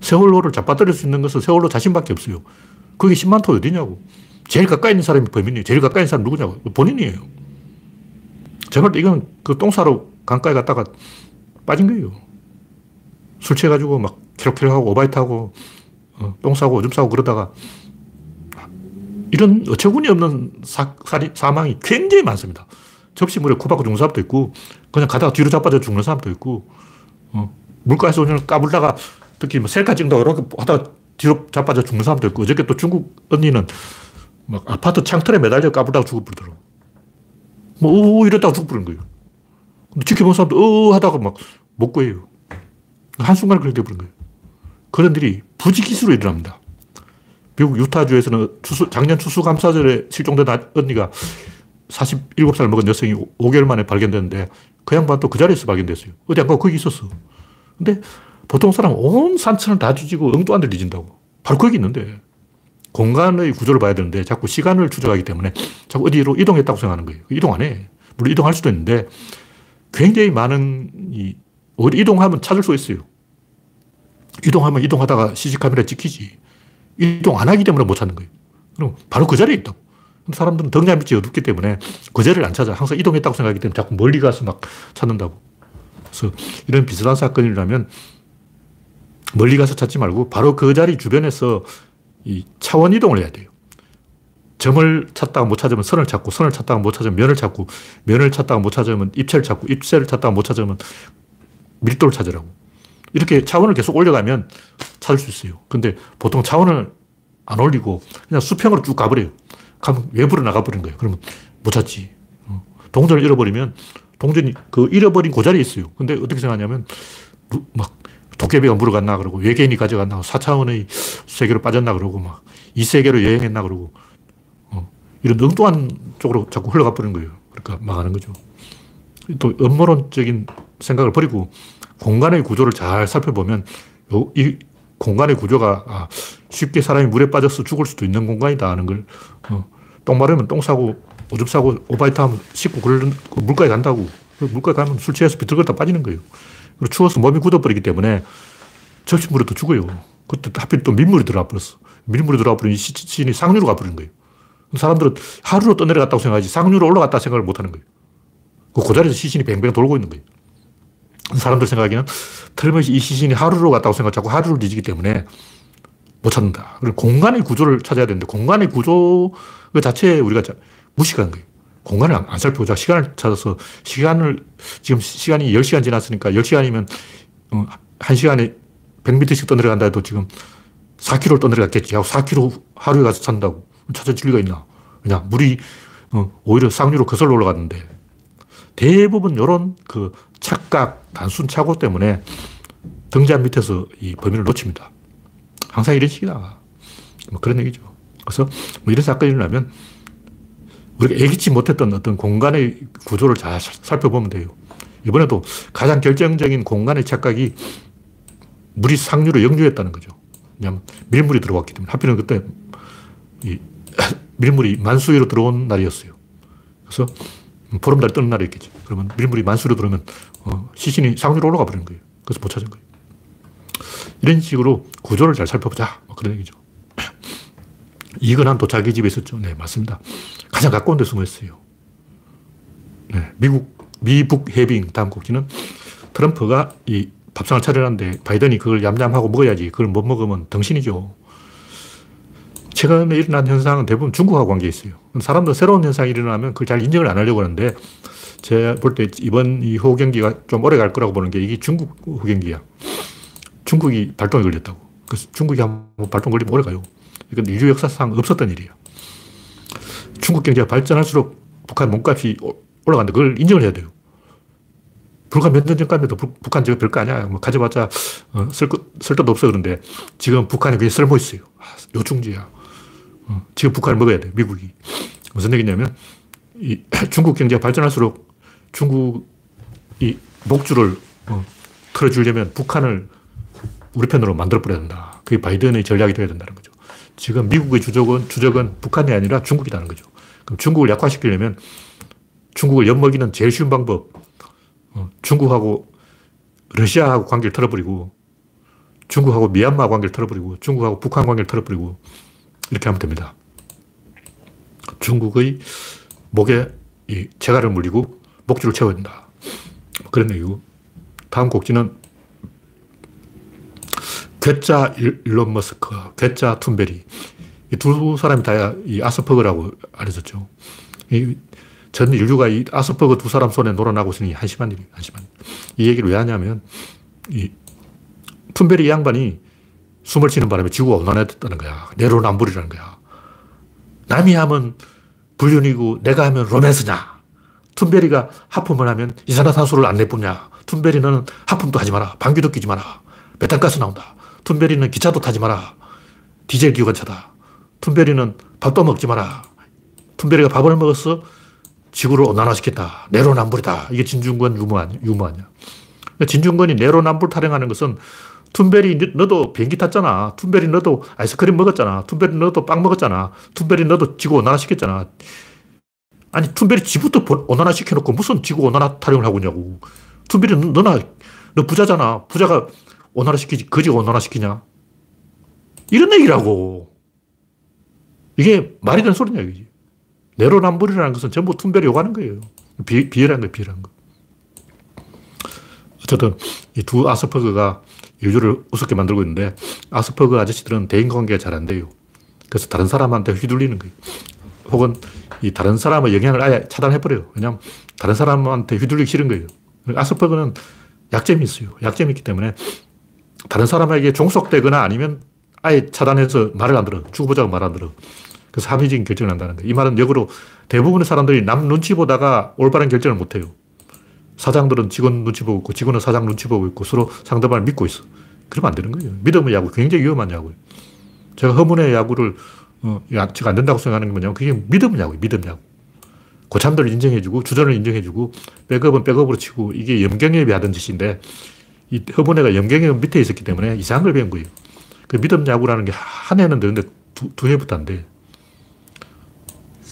세월호를 잡아들일 수 있는 것은 세월호 자신밖에 없어요. 그게 10만 톤 어디냐고. 제일 가까이 있는 사람이 범인이에요. 제일 가까이 있는 사람 누구냐고. 본인이에요. 제발 이건 그 똥싸러 강가에 갔다가 빠진 거예요. 술 취해가지고 막 캐럭캐럭하고 오바이트하고 어, 똥 싸고 오줌 싸고 그러다가 이런 어처구니 없는 사, 살이, 사망이 굉장히 많습니다. 접시물에 코박고 죽는 사람도 있고 그냥 가다가 뒤로 자빠져 죽는 사람도 있고 어, 물가에서 그냥 까불다가 특히 뭐 셀카 찍는다고 이렇게 하다가 뒤로 자빠져 죽는 사람도 있고 어저께 또 중국 언니는 막 아파트 창틀에 매달려 까불다가 죽어버리더라고. 뭐, 어, 이랬다가 죽어버린 거예요. 근데 지켜본 사람도 어 하다가 막 못 구해요. 한순간에 그렇게 돼버린 거예요. 그런 일이 부지기수로 일어납니다. 미국 유타주에서는 추수, 작년 추수감사절에 실종된 언니가 47살 먹은 여성이 5개월 만에 발견됐는데 그 양반 또그 자리에서 발견됐어요. 어디 안 가고 거기 있었어. 근데 보통 사람 온 산천을 다 뒤지고 엉뚱한 데를 뒤진다고. 바로 거기 있는데. 공간의 구조를 봐야 되는데 자꾸 시간을 추적하기 때문에 자꾸 어디로 이동했다고 생각하는 거예요. 이동 안 해. 물론 이동할 수도 있는데 굉장히 많은 이, 어디 이동하면 찾을 수 있어요. 이동하면 이동하다가 CC카메라 찍히지. 이동 안 하기 때문에 못 찾는 거예요. 그럼 바로 그 자리에 있다고. 사람들은 덕냐빛이 어둡기 때문에 그 자리를 안 찾아. 항상 이동했다고 생각하기 때문에 자꾸 멀리 가서 막 찾는다고. 그래서 이런 비슷한 사건이라면 멀리 가서 찾지 말고 바로 그 자리 주변에서 이 차원 이동을 해야 돼요. 점을 찾다가 못 찾으면 선을 찾고, 선을 찾다가 못 찾으면 면을 찾고, 면을 찾다가 못 찾으면 입체를 찾고, 입체를 찾다가 못 찾으면 밀도를 찾으라고. 이렇게 차원을 계속 올려가면 찾을 수 있어요. 근데 보통 차원을 안 올리고 그냥 수평으로 쭉 가버려요. 가면 외부로 나가버린 거예요. 그러면 못 찾지. 어. 동전을 잃어버리면 동전이 그 잃어버린 그 자리에 있어요. 근데 어떻게 생각하냐면 막 도깨비가 물어갔나 그러고 외계인이 가져갔나 4차원의 세계로 빠졌나 그러고 막 이 세계로 여행했나 그러고 어. 이런 엉뚱한 쪽으로 자꾸 흘러가 버리는 거예요. 그러니까 망하는 거죠. 또 음모론적인 생각을 버리고 공간의 구조를 잘 살펴보면 이 공간의 구조가 아, 쉽게 사람이 물에 빠져서 죽을 수도 있는 공간이다 하는 걸, 어, 똥 마르면 똥 싸고, 오줌 싸고, 오바이트 하면 씻고, 그러는, 그 물가에 간다고. 그 물가에 가면 술 취해서 비틀거리다 빠지는 거예요. 추워서 몸이 굳어버리기 때문에 절친물에도 죽어요. 그때 하필 또 민물이 들어와 버렸어. 민물이 들어와 버리니 시신이 상류로 가버리는 거예요. 사람들은 하루로 떠내려갔다고 생각하지 상류로 올라갔다 생각을 못 하는 거예요. 그, 그 자리에서 시신이 뱅뱅 돌고 있는 거예요. 사람들 생각에는 틀림없이 이 시신이 하루로 갔다고 생각 자꾸 하루를 뒤지기 때문에 못 찾는다. 그리고 공간의 구조를 찾아야 되는데 공간의 구조 그 자체에 우리가 무식한 거예요. 공간을 안, 살펴보자. 시간을 찾아서 시간을 지금 시간이 10시간 지났으니까 10시간이면 어, 1시간에 100m씩 떠내려간다 해도 지금 4km를 떠내려갔겠지. 하고 4km 하루에 가서 찾는다고. 찾아질 리가 있나. 그냥 물이 어, 오히려 상류로 거슬러 올라갔는데 대부분 이런 그 착각, 단순 착오 때문에 등잔 밑에서 이 범인을 놓칩니다. 항상 이런 식이다. 뭐 그런 얘기죠. 그래서 뭐 이런 사건이 일어나면 우리가 예기치 못했던 어떤 공간의 구조를 잘 살펴보면 돼요. 이번에도 가장 결정적인 공간의 착각이 물이 상류로 역류했다는 거죠. 왜냐하면 밀물이 들어왔기 때문에. 하필은 그때 이 밀물이 만수위로 들어온 날이었어요. 그래서 보름달 뜨는 날이었겠죠. 그러면 밀물이 만수로 들어오면 어, 시신이 상류로 올라가 버리는 거예요. 그래서 못 찾은 거예요. 이런 식으로 구조를 잘 살펴보자. 뭐 그런 얘기죠. 이건한 도자기 집에 있었죠. 네, 맞습니다. 가장 가까운 데 숨어 있어요. 네, 미국, 미북 해빙 다음 곡지는 트럼프가 이 밥상을 차려놨는데 바이든이 그걸 얌얌하고 먹어야지. 그걸 못 먹으면 덩신이죠. 최근에 일어난 현상은 대부분 중국하고 관계 있어요. 사람들 새로운 현상이 일어나면 그걸 잘 인정을 안 하려고 하는데 제가 볼 때 이번 이 호경기가 좀 오래 갈 거라고 보는 게 이게 중국 호경기야. 중국이 발동이 걸렸다고. 그래서 중국이 한번 발동 걸리면 오래 가요. 이건 인류 역사상 없었던 일이야. 중국 경제가 발전할수록 북한 몸값이 올라간다. 그걸 인정을 해야 돼요. 불과 몇 년 전까지만 해도 북한 지금 별거 아니야. 뭐 가져봤자 어, 쓸, 쓸 데도 없어 그런데 지금 북한에 그게 쓸모 있어요. 아, 요충지야. 어, 지금 북한을 먹어야 돼. 미국이. 무슨 얘기냐면 이 중국 경제가 발전할수록 중국이 목줄을 어, 틀어주려면 북한을 우리 편으로 만들어버려야 된다. 그게 바이든의 전략이 되어야 된다는 거죠. 지금 미국의 주적은, 주적은 북한이 아니라 중국이라는 거죠. 그럼 중국을 약화시키려면 중국을 엿먹이는 제일 쉬운 방법, 어, 중국하고 러시아하고 관계를 털어버리고, 중국하고 미얀마 관계를 털어버리고, 중국하고 북한 관계를 털어버리고, 이렇게 하면 됩니다. 중국의 목에 이 재갈을 물리고 목줄을 채워야 된다. 그런 얘기고. 다음 곡지는 괴짜 일론 머스크, 괴짜 툰베리. 이 두 사람이 다 이 아스퍼그라고 알려졌죠. 전 인류가 이 아스퍼그 두 사람 손에 놀아나고 있으니 한심한 일이 한심한. 이 얘기를 왜 하냐면, 이 툰베리 양반이 숨을 쉬는 바람에 지구가 온난해졌다는 거야. 내로남불이라는 거야. 남이 하면 불륜이고 내가 하면 로맨스냐. 툰베리가 하품을 하면 이산화탄소를 안 내뿜냐. 툰베리는 하품도 하지 마라. 방귀도 끼지 마라. 메탄가스 나온다. 툰베리는 기차도 타지 마라. 디젤 기관차다. 툰베리는 밥도 먹지 마라. 툰베리가 밥을 먹었어 지구를 온난화시켰다. 내로남불이다. 이게 진중권 유무 아니야? 유무 아니야? 진중권이 내로남불 타령하는 것은 툰베리 너도 비행기 탔잖아. 툰베리 너도 아이스크림 먹었잖아. 툰베리 너도 빵 먹었잖아. 툰베리 너도 지구 온난화시켰잖아. 아니 툰베리 지부터 온난화시켜놓고 무슨 지구 온난화 타령을 하고 있냐고. 툰베리 너나 너 부자잖아. 부자가 온난화시키지 거지가 온난화시키냐. 이런 얘기라고. 이게 말이 되는 소리냐 이게. 내로남불이라는 것은 전부 툰베리 요구하는 거예요. 비, 비열한 거예요, 비열한 거. 어쨌든 이 두 아스퍼그가 인류를 우습게 만들고 있는데 아스퍼그 아저씨들은 대인관계가 잘 안 돼요. 그래서 다른 사람한테 휘둘리는 거예요. 혹은 이 다른 사람의 영향을 아예 차단해버려요. 왜냐하면 다른 사람한테 휘둘리기 싫은 거예요. 아스퍼그는 약점이 있어요. 약점이 있기 때문에 다른 사람에게 종속되거나 아니면 아예 차단해서 말을 안 들어. 죽어보자고 말 안 들어. 그래서 합리적인 결정을 한다는 거예요. 이 말은 역으로 대부분의 사람들이 남 눈치 보다가 올바른 결정을 못 해요. 사장들은 직원 눈치 보고 있고 직원은 사장 눈치 보고 있고 서로 상대방을 믿고 있어. 그러면 안 되는 거예요. 믿음의 야구 굉장히 위험한 야구예요. 제가 허문의 야구를 어, 제가 안 된다고 생각하는 게 뭐냐면 그게 믿음 야구예요. 믿음 야구. 고참들 인정해주고 주전을 인정해주고 백업은 백업으로 치고 이게 염경엽이 하던 짓인데 이 허문회가 염경엽 밑에 있었기 때문에 이상한 걸 배운 거예요. 그 믿음 야구라는 게 한 해는 되는데 두, 두 해부터 안 돼.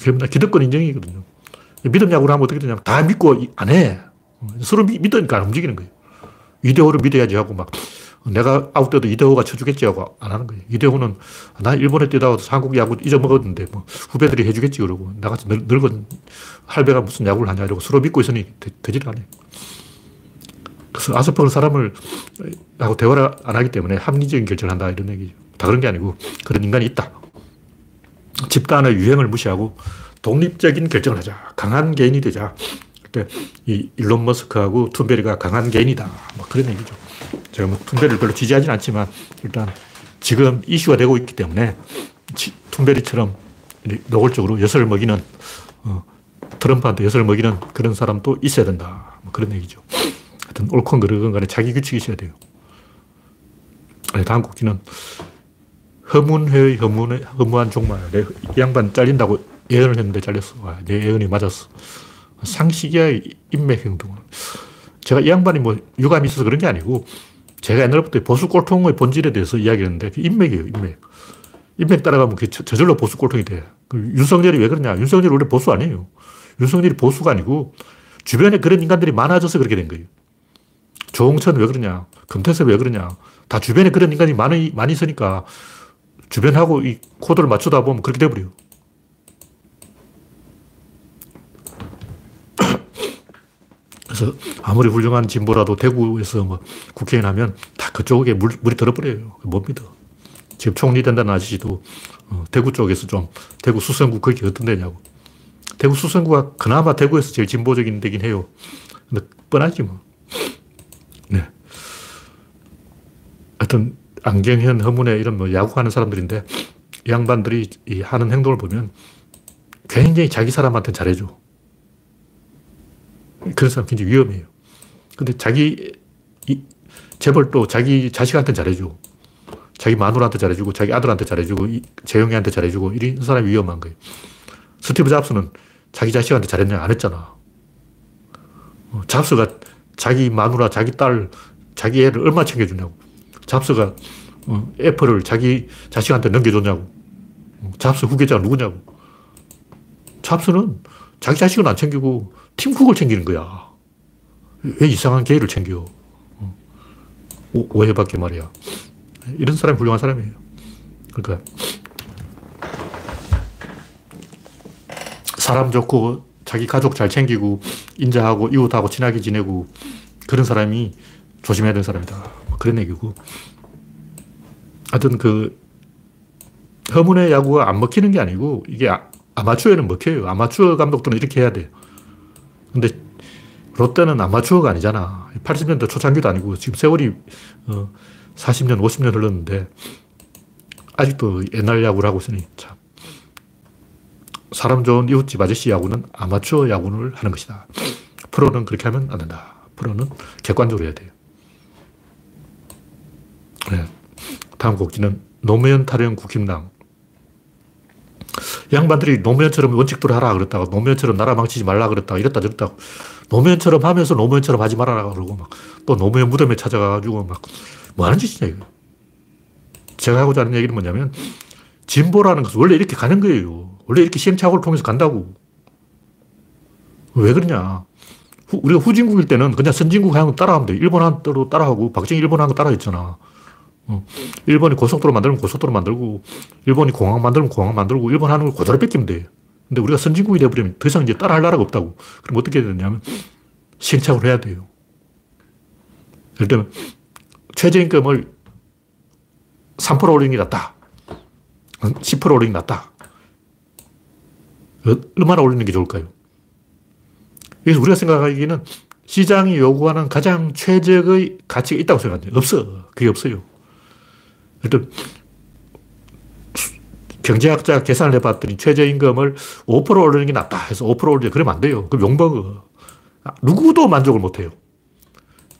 그러면 기득권 인정이거든요. 믿음 야구를 하면 어떻게 되냐면 다 믿고 안 해. 서로 믿으니까 안 움직이는 거예요. 이대호를 믿어야지 하고 막 내가 아웃 때도 이대호가 쳐주겠지 하고 안 하는 거예요. 이대호는 나 일본에 뛰다가 한국 야구 잊어먹었는데 뭐 후배들이 해주겠지 그러고 나같이 늙은 할배가 무슨 야구를 하냐 이러고 서로 믿고 있으니 되, 질 않아요. 그래서 아스퍼는 사람을 하고 대화를 안 하기 때문에 합리적인 결정을 한다 이런 얘기죠. 다 그런 게 아니고 그런 인간이 있다. 집단의 유행을 무시하고 독립적인 결정을 하자. 강한 개인이 되자. 그때 이 일론 머스크하고 툰베리가 강한 개인이다. 뭐 그런 얘기죠. 제가 뭐 툰베리를 별로 지지하진 않지만 일단 지금 이슈가 되고 있기 때문에 툰베리처럼 노골적으로 엿을 먹이는 어, 트럼프한테 엿을 먹이는 그런 사람도 있어야 된다. 뭐 그런 얘기죠. 하여튼 옳건 그르건 간에 자기 규칙이 있어야 돼요. 네, 다음 곡기는 허문회의 허문의, 허무한 종말. 내 양반 잘린다고 예언을 했는데 잘렸어. 와, 내 예언이 맞았어. 상식이야, 인맥 행동. 제가 이 양반이 뭐 유감이 있어서 그런 게 아니고 제가 옛날부터 보수 꼴통의 본질에 대해서 이야기했는데 그 인맥이에요, 인맥. 인맥 따라가면 그게 저절로 보수 꼴통이 돼. 그 윤석열이 왜 그러냐? 윤석열이 원래 보수 아니에요. 윤석열이 보수가 아니고 주변에 그런 인간들이 많아져서 그렇게 된 거예요. 조홍천 왜 그러냐? 금태섭 왜 그러냐? 다 주변에 그런 인간이 많이, 많이 있으니까 주변하고 이 코드를 맞추다 보면 그렇게 돼버려요. 그래서 아무리 훌륭한 진보라도 대구에서 뭐 국회의원 하면 다 그쪽에 물, 물이 들어버려요. 못 믿어. 지금 총리 된다는 아저씨도 어, 대구 쪽에서 좀 대구 수성구 거기 어떤 데냐고. 대구 수성구가 그나마 대구에서 제일 진보적인 데긴 해요. 근데 뻔하지 뭐. 네. 하여튼 안경현, 허문회 이런 뭐 야구하는 사람들인데 이 양반들이 이 하는 행동을 보면 굉장히 자기 사람한테 잘해줘. 그런 사람 굉장히 위험해요. 근데 자기 이, 재벌도 자기 자식한테 잘해줘. 자기 마누라한테 잘해주고, 자기 아들한테 잘해주고, 재영이한테 잘해주고, 이런 사람이 위험한 거예요. 스티브 잡스는 자기 자식한테 잘했냐? 안 했잖아. 어, 잡스가 자기 마누라, 자기 딸, 자기 애를 얼마 챙겨주냐고. 잡스가 어, 애플을 자기 자식한테 넘겨줬냐고. 어, 잡스 후계자가 누구냐고. 잡스는 자기 자식은 안 챙기고 팀쿡을 챙기는 거야. 왜 이상한 게이를 챙겨? 어, 오, 해받게 말이야. 이런 사람이 훌륭한 사람이에요. 그러니까 사람 좋고 자기 가족 잘 챙기고 인자하고 이웃하고 친하게 지내고 그런 사람이 조심해야 되는 사람이다. 뭐 그런 얘기고. 하여튼 그 허문의 야구가 안 먹히는 게 아니고 이게 아, 아마추어에는 먹혀요. 아마추어 감독들은 이렇게 해야 돼요. 근데 롯데는 아마추어가 아니잖아. 80년대 초창기도 아니고 지금 세월이 40년, 어, 50년 흘렀는데 아직도 옛날 야구를 하고 있으니 참. 사람 좋은 이웃집 아저씨 야구는 아마추어 야구를 하는 것이다. 프로는 그렇게 하면 안 된다. 프로는 객관적으로 해야 돼요. 네. 다음 곡지는 노무현 타령 국힘당. 양반들이 노무현처럼 원칙대로 하라 그랬다가 노무현처럼 나라 망치지 말라 그랬다가 이랬다 저랬다 노무현처럼 하면서 노무현처럼 하지 말아라 그러고 막 또 노무현 무덤에 찾아가가지고 막 뭐 하는 짓이냐 이거. 제가 하고자 하는 얘기는 뭐냐면 진보라는 것은 원래 이렇게 가는 거예요. 원래 이렇게 시행착오를 통해서 간다고. 왜 그러냐. 후, 우리가 후진국일 때는 그냥 선진국 하는 거 따라하면 돼. 일본 한 대로 따라하고 박정희 일본 하는 거 따라했잖아. 어. 일본이 고속도로 만들면 고속도로 만들고, 일본이 공항 만들면 공항 만들고, 일본 하는 걸 그대로 뺏기면 돼. 근데 우리가 선진국이 돼버리면 더 이상 이제 따라할 나라가 없다고. 그럼 어떻게 되냐면, 시행착오를 해야 돼요. 예를 들면, 최저임금을 3% 올리는 게 낫다. 10% 올리는 게 낫다. 얼마나 올리는 게 좋을까요? 그래서 우리가 생각하기에는 시장이 요구하는 가장 최적의 가치가 있다고 생각하는데 없어. 그게 없어요. 일단 경제학자 계산을 해봤더니 최저임금을 5% 올리는 게 낫다 해서 5% 올려. 그러면 안 돼요. 그럼 욕먹어. 누구도 만족을 못 해요.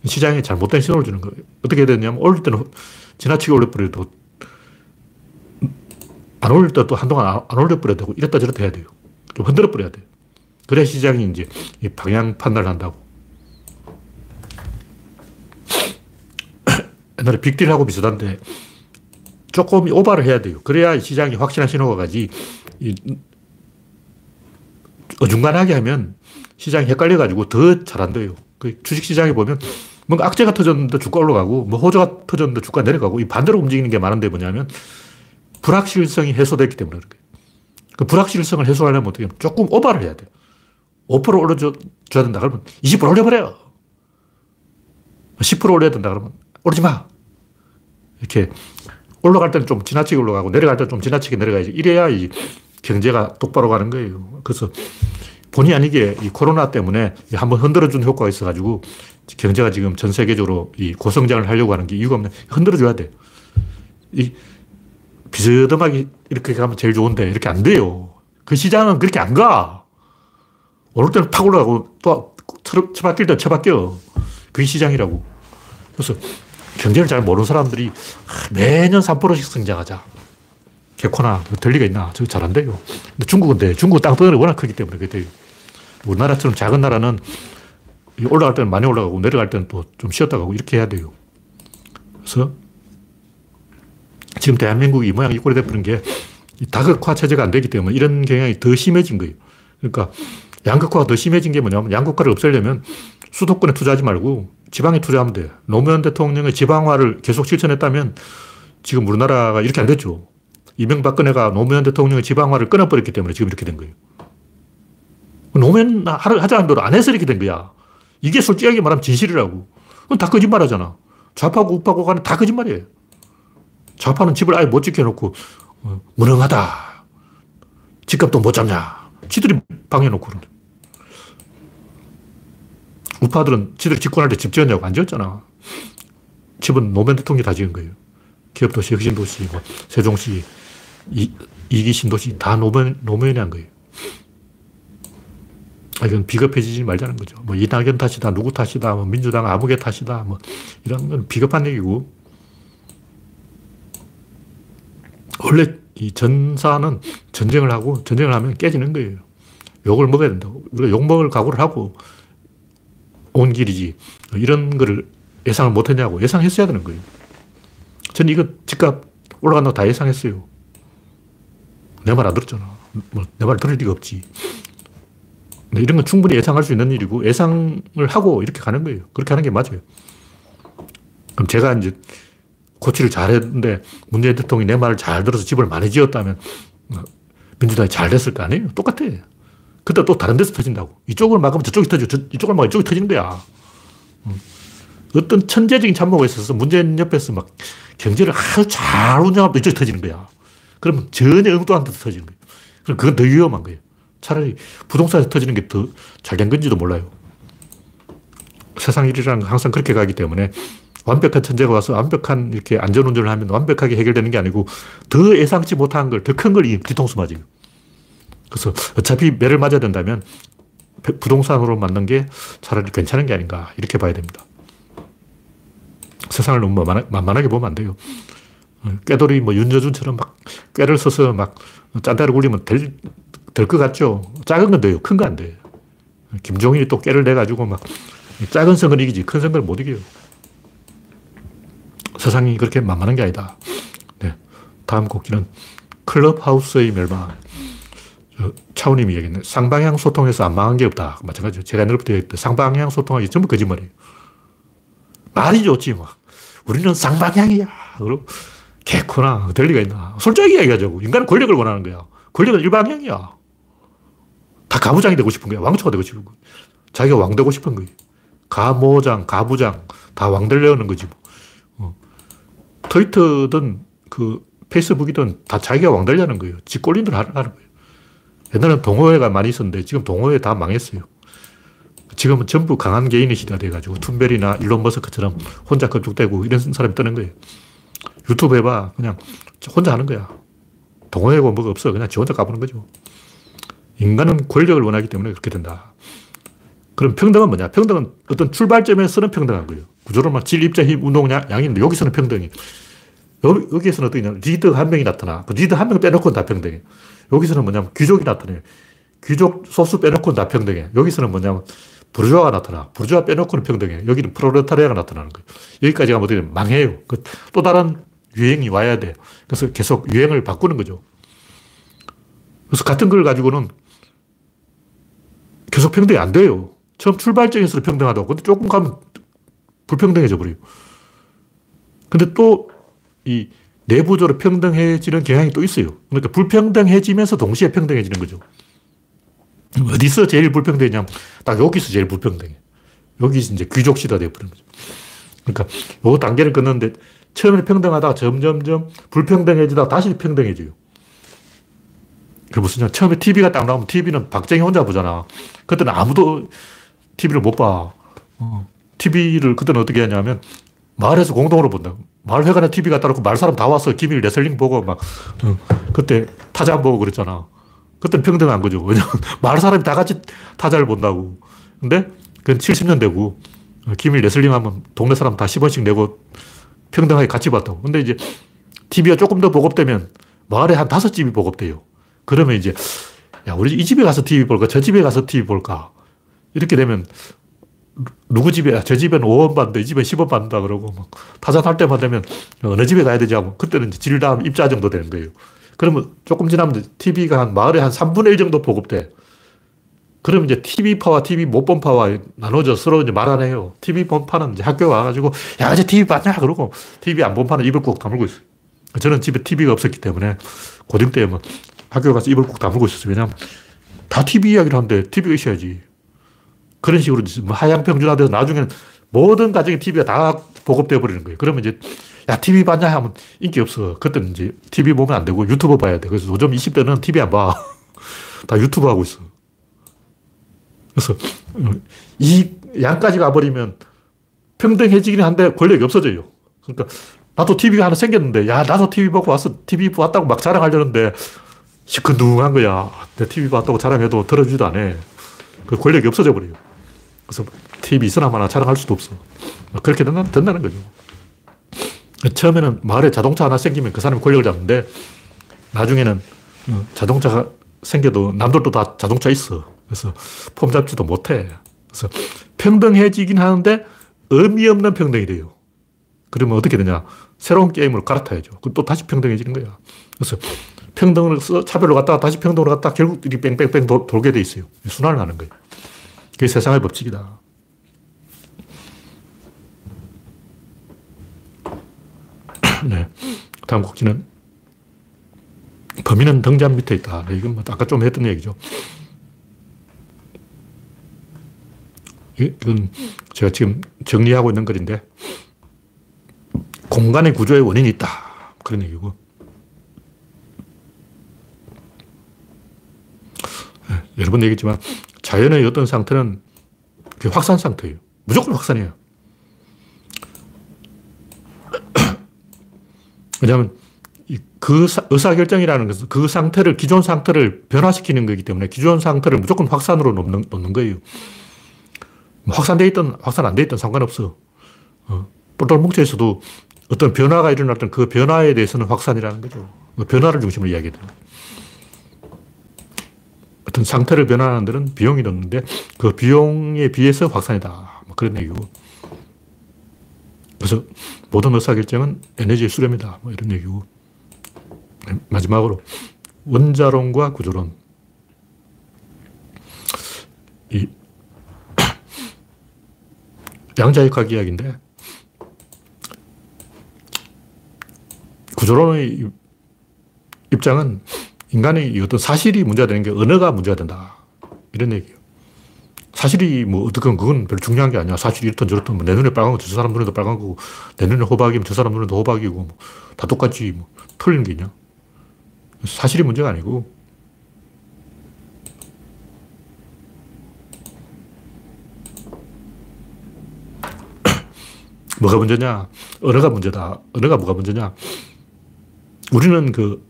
시장에 잘못된 신호를 주는 거예요. 어떻게 되냐면 올릴 때는 지나치게 올려버려도 안 올릴 때도 한동안 안 올려버려야 되고 이랬다 저랬다 해야 돼요. 좀 흔들어 버려야 돼요. 그래야 시장이 이제 방향 판단을 한다고. 옛날에 빅딜하고 비슷한데 조금 오바를 해야 돼요. 그래야 시장이 확실한 신호가 가지. 어중간하게 하면 시장이 헷갈려가지고 더 잘 안 돼요. 그 주식시장에 보면 뭔가 악재가 터졌는데 주가 올라가고 뭐 호조가 터졌는데 주가 내려가고 이 반대로 움직이는 게 많은데 뭐냐면 불확실성이 해소됐기 때문에 그런 거예요. 그 불확실성을 해소하려면 어떻게 하면 조금 오바를 해야 돼요. 5% 올려줘야 된다 그러면 20% 올려버려. 10% 올려야 된다 그러면 오르지 마. 이렇게 올라갈 때는 좀 지나치게 올라가고 내려갈 때는 좀 지나치게 내려가야지. 이래야 이 경제가 똑바로 가는 거예요. 그래서 본의 아니게 이 코로나 때문에 한번 흔들어준 효과가 있어가지고 경제가 지금 전 세계적으로 이 고성장을 하려고 하는 게 이유가 없네. 흔들어줘야 돼. 이 비스듬하게 이렇게 가면 제일 좋은데 이렇게 안 돼요. 그 시장은 그렇게 안 가. 오를 때는 팍 올라가고 또 처박힐 때 처박혀. 그게 시장이라고. 그래서 경제를 잘 모르는 사람들이 매년 3%씩 성장하자. 개코나 될 리가 있나? 저거 잘 안 돼요. 근데 중국은 돼. 중국 땅덩어리 워낙 크기 때문에 그게 돼요. 우리나라처럼 작은 나라는 올라갈 때는 많이 올라가고 내려갈 때는 또 좀 쉬었다 가고 이렇게 해야 돼요. 그래서 지금 대한민국이 이 모양 이 꼴이 돼버린 게 다극화 체제가 안 되기 때문에 이런 경향이 더 심해진 거예요. 그러니까 양극화가 더 심해진 게 뭐냐면 양극화를 없애려면 수도권에 투자하지 말고 지방에 투자하면 돼. 노무현 대통령의 지방화를 계속 실천했다면 지금 우리나라가 이렇게 안 됐죠. 이명박근혜가 노무현 대통령의 지방화를 끊어버렸기 때문에 지금 이렇게 된 거예요. 노무현 하자는 대로 안 해서 이렇게 된 거야. 이게 솔직하게 말하면 진실이라고. 그건 다 거짓말 하잖아. 좌파고 우파고 간에 다 거짓말이에요. 좌파는 집을 아예 못 지켜놓고, 어, 무능하다. 집값도 못 잡냐. 지들이 방해놓고 그러는 우파들은 지들이 집권할 때 집 지었냐고 안 지었잖아. 집은 노무현 대통령이 다 지은 거예요. 기업도시, 혁신도시, 뭐 세종시, 이, 이기 신도시 다 노무현, 노무현이 한 거예요. 아, 이건 비겁해지지 말자는 거죠. 뭐 이낙연 탓이다, 누구 탓이다, 뭐 민주당 아무개 탓이다, 뭐 이런 건 비겁한 얘기고. 원래 이 전사는 전쟁을 하고 전쟁을 하면 깨지는 거예요. 욕을 먹어야 된다고. 우리가 욕 먹을 각오를 하고 온 길이지. 이런 거를 예상을 못 했냐고. 예상했어야 되는 거예요. 저는 이거 집값 올라간다고 다 예상했어요. 내 말 안 들었잖아. 뭐, 내 말 들을 리가 없지. 이런 건 충분히 예상할 수 있는 일이고, 예상을 하고 이렇게 가는 거예요. 그렇게 하는 게 맞아요. 그럼 제가 이제 고치를 잘 했는데, 문재인 대통령이 내 말을 잘 들어서 집을 많이 지었다면, 어, 민주당이 잘 됐을 거 아니에요? 똑같아. 그때 또 다른 데서 터진다고. 이쪽을 막으면 저쪽이 터지고, 이쪽을 막으면 이쪽이 터지는 거야. 음. 어떤 천재적인 참모가 있어서 문재인 옆에서 막 경제를 아주 잘 운영하면 이쪽이 터지는 거야. 그러면 전혀 엉뚱한 데서 터지는 거예요. 그럼 그건 더 위험한 거예요. 차라리 부동산에서 터지는 게 더 잘 된 건지도 몰라요. 세상 건 항상 그렇게 가기 때문에 완벽한 천재가 와서 완벽한 이렇게 안전운전을 하면 완벽하게 해결되는 게 아니고 더 예상치 못한 걸, 더 큰 걸 뒤통수 맞아요. 그래서 어차피 매를 맞아야 된다면 부동산으로 맞는 게 차라리 괜찮은 게 아닌가 이렇게 봐야 됩니다. 세상을 너무 만만하게 보면 안 돼요. 꾀돌이 뭐 윤여준처럼 막 꾀를 써서 막 짠다를 굴리면 될, 될 것 같죠. 작은 건 돼요. 큰 거 안 돼요. 김종인이 또 꾀를 내가지고 막 작은 선을 이기지 큰 선을 못 이겨요. 세상이 그렇게 만만한 게 아니다. 네. 다음 곡기는 클럽하우스의 멸망. 차우님이 얘기했네. 쌍방향 소통해서 안 망한 게 없다. 마찬가지죠. 제가 옛날부터 얘기했던 쌍방향 소통하기 전부 거짓말이에요. 말이 좋지, 뭐. 우리는 쌍방향이야. 그리고 개코나 될 리가 있나. 솔직하게 이야기하자고. 인간은 권력을 원하는 거야. 권력은 일방향이야. 다 가부장이 되고 싶은 거야. 왕초가 되고 싶은 거야. 자기가 왕 되고 싶은 거야. 가모장, 가부장 다 왕 되려는 거지. 뭐. 어. 트위터든 그 페이스북이든 다 자기가 왕 되려는 거예요. 지 꼴린 대로 하는 거예요. 옛날에는 동호회가 많이 있었는데 지금 동호회 다 망했어요. 지금은 전부 강한 개인의 시대가 돼가지고 툰벨이나 일론 머스크처럼 혼자 건축되고 이런 사람이 뜨는 거예요. 유튜브 해봐. 그냥 혼자 하는 거야. 동호회고 뭐가 없어. 그냥 지 혼자 가보는 거죠. 인간은 권력을 원하기 때문에 그렇게 된다. 그럼 평등은 뭐냐? 평등은 어떤 출발점에서는 평등한 거예요. 구조로만 질, 입자, 힘, 운동, 양, 양인데 여기서는 평등이. 여기, 여기에서는 어떠냐? 리더 한 명이 나타나. 그 리더 한 명 빼놓고는 다 평등해. 여기서는 뭐냐면 귀족이 나타나요. 귀족 소수 빼놓고는 다 평등해. 여기서는 뭐냐면 부르주아가 나타나. 부르주아 빼놓고는 평등해. 여기는 프로레타리아가 나타나는 거예요. 여기까지 가면 어떻게 망해요. 그 또 다른 유행이 와야 돼. 그래서 계속 유행을 바꾸는 거죠. 그래서 같은 걸 가지고는 계속 평등이 안 돼요. 처음 출발점에서 평등하다고. 근데 조금 가면 불평등해져 버려요. 근데 또 이 내부적으로 평등해지는 경향이 또 있어요. 그러니까 불평등해지면서 동시에 평등해지는 거죠. 어디서 제일 불평등했냐면 딱 여기서 제일 불평등해. 여기서 이제 귀족 시대가 되어버리는 거죠. 그러니까 요 단계를 끊는데 처음에 평등하다가 점점점 불평등해지다가 다시 평등해져요. 그 무슨 냐 처음에 TV가 딱 나오면 TV는 박정희 혼자 보잖아. 그때는 아무도 TV를 못 봐. 어. TV를 그때는 어떻게 하냐면 마을에서 공동으로 본다. 마 을회관에 TV가 따르고 마을 사람 다 와서 김일 레슬링 보고 막 어. 그때 타자 보고 그랬잖아. 그때는 평등한 거죠. 왜냐면 마을 사람이 다 같이 타자를 본다고. 근데 그건 70년대고 김일 레슬링 하면 동네 사람 다 10원씩 내고 평등하게 같이 봤다고. 근데 이제 TV가 조금 더 보급되면 마을에 한 다섯 집이 보급돼요. 그러면 이제 야, 우리 이 집에 가서 TV 볼까? 저 집에 가서 TV 볼까? 이렇게 되면 누구 집에, 저 집에는 5원 받는데 이 집에 10원 받는다 그러고 막탈 때만 되면 어느 집에 가야 되지 하면 그때는 질담 입자 정도 되는 거예요. 그러면 조금 지나면 TV가 한 마을에 한 3분의 1 정도 보급돼. 그러면 이제 TV파와 TV 못 본 파와 나눠져 서로 이제 말 안 해요. TV 본 파는 이제 학교 와가지고, 야, 이제 TV 봤냐? 그러고 TV 안 본 파는 입을 꾹 다물고 있어요. 저는 집에 TV가 없었기 때문에 고등 때뭐 학교 가서 입을 꾹 다물고 있었어요. 왜냐면 다 TV 이야기를 하는데 TV가 있어야지. 그런 식으로 뭐 하향평준화 돼서 나중에는 모든 가정에 TV가 다 보급되어 버리는 거예요. 그러면 이제 야, TV 봤냐? 하면 인기 없어. 그때는 이제 TV 보면 안 되고 유튜브 봐야 돼. 그래서 요즘 20대는 TV 안 봐. 다 유튜브 하고 있어. 그래서 이 양까지 가버리면 평등해지긴 한데 권력이 없어져요. 그러니까 나도 TV가 하나 생겼는데, 야, 나도 TV 보고 와서 TV 봤다고 막 자랑하려는데, 시큰둥한 거야. 내 TV 봤다고 자랑해도 들어주지도 않아. 그 권력이 없어져 버려요. 그래서 TV 있으나마나 자랑할 수도 없어. 그렇게 된다, 된다는 거죠. 처음에는 마을에 자동차 하나 생기면 그 사람이 권력을 잡는데, 나중에는 어, 자동차가 생겨도 남들도 다 자동차 있어. 그래서 폼 잡지도 못해. 그래서 평등해지긴 하는데 의미 없는 평등이 돼요. 그러면 어떻게 되냐. 새로운 게임으로 갈아타야죠. 그럼 또 다시 평등해지는 거야. 그래서 평등을 써 차별로 갔다가 다시 평등으로 갔다가 결국 이 뺑뺑뺑 도, 돌게 돼 있어요. 순환을 하는 거예요. 그게 세상의 법칙이다. 네. 다음 곡지는 범인은 등잔 밑에 있다. 이건 뭐 아까 좀 했던 얘기죠. 이건 제가 지금 정리하고 있는 글인데, 공간의 구조의 원인이 있다. 그런 얘기고. 네, 여러 번 얘기했지만, 자연의 어떤 상태는 확산 상태예요. 무조건 확산이에요. 왜냐하면 그 의사결정이라는 것은 그 상태를, 기존 상태를 변화시키는 거기 때문에 기존 상태를 무조건 확산으로 놓는, 놓는 거예요. 뭐 확산돼 있든 확산 안 돼 있든 상관없어. 어. 똘똘 뭉쳐 있어도 어떤 변화가 일어날 때그 변화에 대해서는 확산이라는 거죠. 그 변화를 중심으로 이야기해요. 어떤 상태를 변화하는 데는 비용이 드는데 그 비용에 비해서 확산이다. 뭐 그런 얘기고. 그래서 모든 의사결정은 에너지의 수렴이다. 뭐 이런 얘기고. 마지막으로 원자론과 구조론. 이 양자역학 이야기인데 구조론의 입장은 인간의 어떤 사실이 문제가 되는 게 언어가 문제가 된다. 이런 얘기예요. 사실이 뭐 어떻건 그건 별로 중요한 게 아니야. 사실이 이렇든 저렇든 뭐 내 눈에 빨간 거저 사람 눈에도 빨간 거고 내 눈에 호박이면 저 사람 눈에도 호박이고 뭐 다 똑같지 뭐 틀린 게 있냐. 사실이 문제가 아니고 뭐가 문제냐? 언어가 문제다. 언어가 뭐가 문제냐? 우리는 그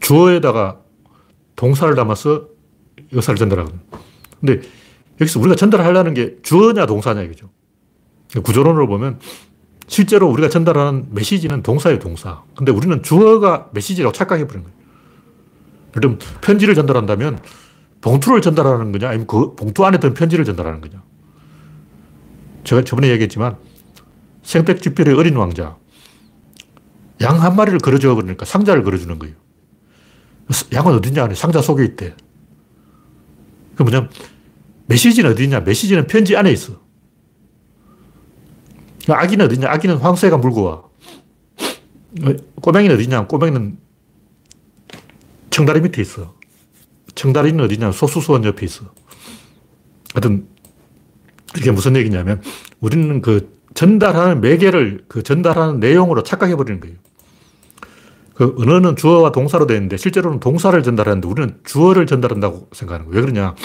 주어에다가 동사를 담아서 의사를 전달하거든. 근데 여기서 우리가 전달하려는 게 주어냐 동사냐 이거죠. 구조론으로 보면 실제로 우리가 전달하는 메시지는 동사예요, 동사. 근데 우리는 주어가 메시지라고 착각해버린 거예요. 예를 들면 편지를 전달한다면 봉투를 전달하는 거냐, 아니면 그 봉투 안에 든 편지를 전달하는 거냐. 제가 저번에 얘기했지만 생택지필의 어린 왕자. 양 한 마리를 걸어줘 버리니까 상자를 걸어주는 거예요. 양은 어디냐? 상자 속에 있대. 그 뭐냐면, 메시지는 어디냐? 메시지는 편지 안에 있어. 아기는 어디냐? 아기는 황새가 물고 와. 꼬맹이는 어디냐? 꼬맹이는 청다리 밑에 있어. 청다리는 어디냐? 소수소원 옆에 있어. 하여튼, 이게 무슨 얘기냐면, 우리는 그 전달하는 매개를 그 전달하는 내용으로 착각해버리는 거예요. 그 언어는 주어와 동사로 되어 있는데 실제로는 동사를 전달하는데 우리는 주어를 전달한다고 생각하는 거예요. 왜 그러냐.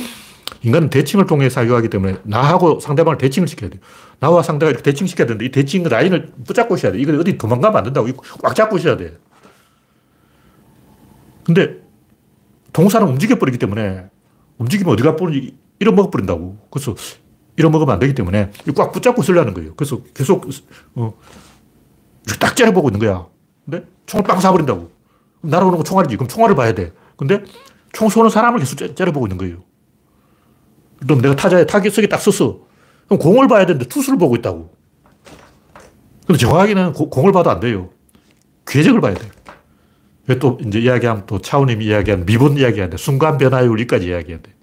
인간은 대칭을 통해 사유하기 때문에 나하고 상대방을 대칭을 시켜야 돼요. 나와 상대가 이렇게 대칭시켜야 되는데 이 대칭 라인을 붙잡고 있어야 돼. 이걸 어디 도망가면 안 된다고. 꽉 잡고 있어야 돼. 근데 동사는 움직여버리기 때문에 움직이면 어디가 버리지 잃어먹어버린다고. 그래서 잃어먹으면 안 되기 때문에 꽉 붙잡고 쓰려는 거예요. 그래서 계속 어, 딱 째려보고 있는 거야. 근데 총을 빵 쏴버린다고. 날아오는 거 총알이지. 그럼 총알을 봐야 돼. 근데 총 쏘는 사람을 계속 째려보고 있는 거예요. 그럼 내가 타자에 타격석에 딱 섰어. 그럼 공을 봐야 되는데 투수를 보고 있다고. 근데 정확하게는 고, 공을 봐도 안 돼요. 궤적을 봐야 돼요. 또 이제 이야기하면 또 차우님이 이야기한 미분 이야기하는데 순간 변화율까지 이야기하는데.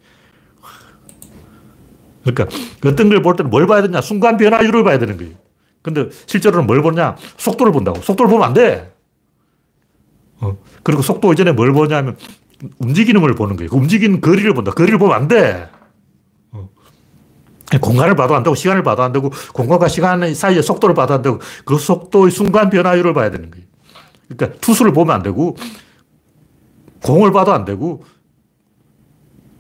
그러니까 어떤 걸 볼 때는 뭘 봐야 되냐? 순간 변화율을 봐야 되는 거예요. 근데 실제로는 뭘 보냐? 속도를 본다고. 속도를 보면 안 돼. 어. 그리고 속도 이전에 뭘 보냐면 움직이는 걸 보는 거예요. 그 움직이는 거리를 본다. 거리를 보면 안 돼. 어. 공간을 봐도 안 되고 시간을 봐도 안 되고 공간과 시간 사이의 속도를 봐도 안 되고 그 속도의 순간 변화율을 봐야 되는 거예요. 그러니까 투수를 보면 안 되고 공을 봐도 안 되고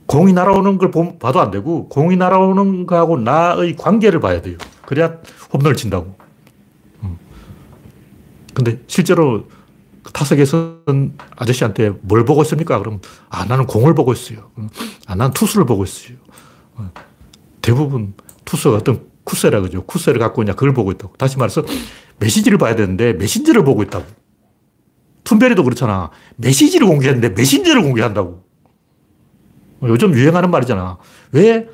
공이 날아오는 걸 봐도 안 되고 공이 날아오는 거하고 나의 관계를 봐야 돼요. 그래야 홈런을 친다고. 음. 근데 실제로 그 타석에서는 아저씨한테 뭘 보고 있습니까? 그럼 아 나는 공을 보고 있어요. 아 나는 투수를 보고 있어요. 어. 대부분 투수가 어떤 쿠세라 그죠? 쿠세를 갖고 있냐 그걸 보고 있다고. 다시 말해서 메시지를 봐야 되는데 메신저를 보고 있다고. 툰베리도 그렇잖아. 메시지를 공개했는데 메신저를 공개한다고. 뭐 요즘 유행하는 말이잖아. 왜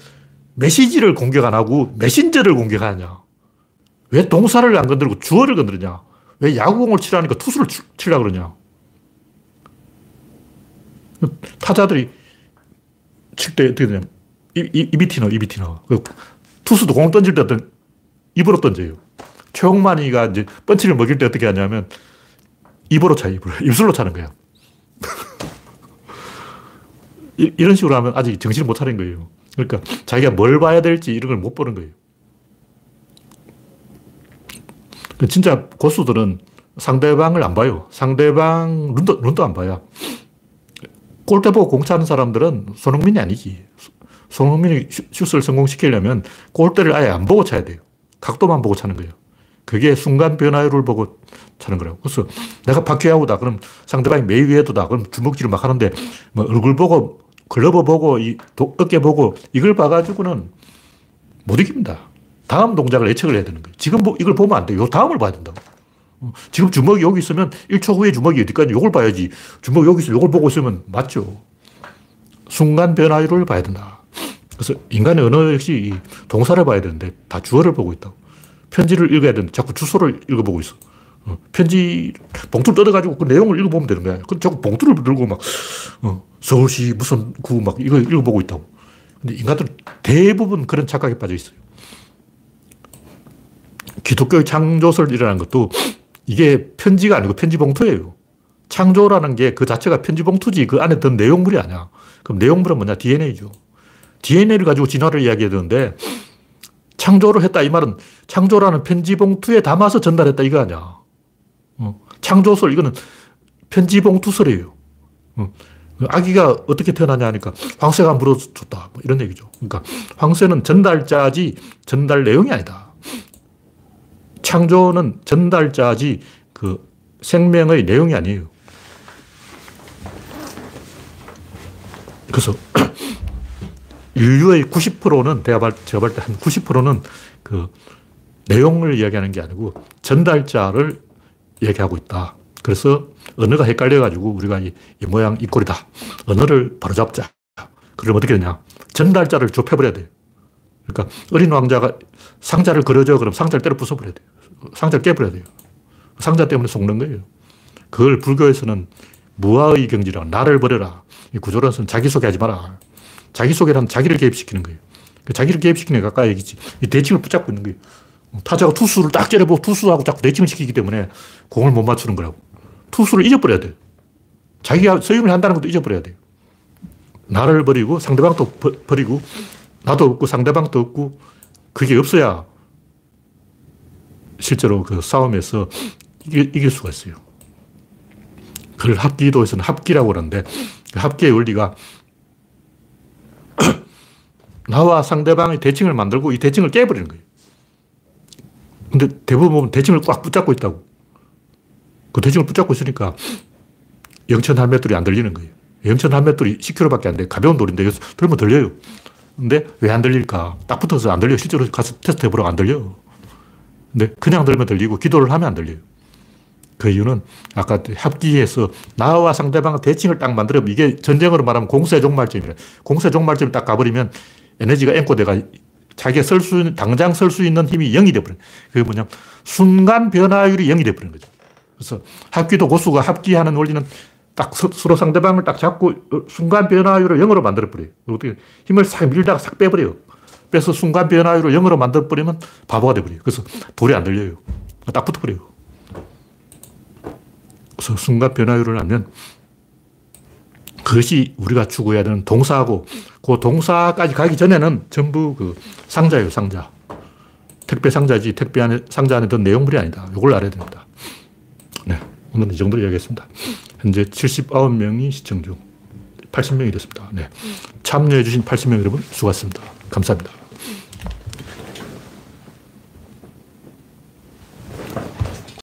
메시지를 공격 안 하고 메신저를 공격하냐? 왜 동사를 안 건드리고 주어를 건드리냐? 왜 야구공을 치라니까 투수를 치라 그러냐? 타자들이 칠 때 어떻게 되냐? 입이 튀어, 입이 튀어. 그 투수도 공 던질 때 어떤 입으로 던져요. 최홍만이가 이제 펀치를 먹일 때 어떻게 하냐면 입으로 차, 입으로. 입술로 차는 거야. 이, 런 식으로 하면 아직 정신을 못 차린 거예요. 그러니까 자기가 뭘 봐야 될지 이런 걸 못 보는 거예요. 그 진짜 고수들은 상대방을 안 봐요. 상대방 눈도, 눈도 안 봐요. 골대 보고 공차는 사람들은 손흥민이 아니지. 손흥민이 슛을 성공시키려면 골대를 아예 안 보고 차야 돼요. 각도만 보고 차는 거예요. 그게 순간 변화율을 보고 차는 거라고. 그래서 내가 박해하고다. 그럼 상대방이 메이웨더다. 그럼 주먹질을 막 하는데 뭐 얼굴 보고 글러브 보고, 이 어깨 보고, 이걸 봐가지고는 못 이깁니다. 다음 동작을 예측을 해야 되는 거예요. 지금 이걸 보면 안 돼요. 다음을 봐야 된다고. 어, 지금 주먹이 여기 있으면 1초 후에 주먹이 어디까지 이걸 봐야지. 주먹이 여기 있으면 이걸 보고 있으면 맞죠. 순간 변화율을 봐야 된다. 그래서 인간의 언어 역시 동사를 봐야 되는데 다 주어를 보고 있다고. 편지를 읽어야 되는데 자꾸 주소를 읽어보고 있어. 어, 편지 봉투를 뜯어가지고 그 내용을 읽어보면 되는 거야. 그 자꾸 봉투를 들고 막 어, 서울시 무슨 구 막 이거 읽어보고 있다고. 근데 인간들은 대부분 그런 착각에 빠져 있어요. 기독교의 창조설 일어난 것도 이게 편지가 아니고 편지 봉투예요. 창조라는 게 그 자체가 편지 봉투지 그 안에 든 내용물이 아니야. 그럼 내용물은 뭐냐? DNA죠. DNA를 가지고 진화를 이야기해야 되는데 창조를 했다 이 말은 창조라는 편지 봉투에 담아서 전달했다 이거 아니야. 어. 창조설 이거는 편지 봉투설이에요. 어. 아기가 어떻게 태어나냐 하니까 황새가 물어줬다. 뭐 이런 얘기죠. 그러니까 황새는 전달자지 전달 내용이 아니다. 창조는 전달자지 그 생명의 내용이 아니에요. 그래서 인류의 90%는 제가 볼 때한 90%는 그 내용을 이야기하는 게 아니고 전달자를 얘기하고 있다. 그래서 언어가 헷갈려가지고 우리가 이, 이 모양 이 꼴이다. 언어를 바로잡자. 그럼 어떻게 되냐. 전달자를 좁혀버려야 돼. 그러니까 어린 왕자가 상자를 그려줘. 그럼 상자를 때려 부숴버려야 돼. 상자를 깨버려야 돼요. 상자 때문에 속는 거예요. 그걸 불교에서는 무아의 경지라 나를 버려라. 이 구조론에서는 자기소개하지 마라. 자기소개란 자기를 개입시키는 거예요. 그 자기를 개입시키는 게 가까이 얘기지. 이 대칭을 붙잡고 있는 거예요. 타자가 투수를 딱 째려보고 투수하고 자꾸 대칭을 시키기 때문에 공을 못 맞추는 거라고. 투수를 잊어버려야 돼. 자기가 서임을 한다는 것도 잊어버려야 돼요. 나를 버리고 상대방도 버 리고 나도 없고 상대방도 없고 그게 없어야 실제로 그 싸움에서 이길, 이길 수가 있어요. 그걸 합기도에서는 합기라고 하는데 그 합기의 원리가 나와 상대방의 대칭을 만들고 이 대칭을 깨버리는 거예요. 근데 대부분 보면 대칭을 꽉 붙잡고 있다고. 그 대칭을 붙잡고 있으니까 영천 할매돌이 안 들리는 거예요. 영천 할매돌이 10kg밖에 안 돼. 가벼운 돌인데 들면 들려요. 근데 왜 안 들릴까? 딱 붙어서 안 들려. 실제로 가서 테스트 해보라고 안 들려. 근데 그냥 들면 들리고 기도를 하면 안 들려요. 그 이유는 아까 합기에서 나와 상대방 대칭을 딱 만들면 이게 전쟁으로 말하면 공세 종말점이래. 공세 종말점이 딱 가버리면 에너지가 앵코대가 자기가 쓸 수 있는, 당장 쓸 수 있는 힘이 0이 돼버려요. 그게 뭐냐 순간 변화율이 0이 돼버리는 거죠. 그래서 합기도 고수가 합기하는 원리는 딱 서로 상대방을 딱 잡고 순간 변화율을 0으로 만들어버려요. 어떻게 힘을 싹 밀다가 싹 빼버려요. 빼서 순간 변화율을 0으로 만들어버리면 바보가 돼버려요. 그래서 돌이 안 들려요. 딱 붙어버려요. 그래서 순간 변화율을 하면 그것이 우리가 추구해야 되는 동사고 그 동사까지 가기 전에는 전부 그 상자예요, 상자. 택배 상자지 택배 안에, 상자 안에 든 내용물이 아니다. 이걸 알아야 됩니다. 네. 오늘은 이 정도로 이야기했습니다. 현재 79명이 시청 중 80명이 됐습니다. 네. 참여해주신 80명 여러분 수고하셨습니다. 감사합니다.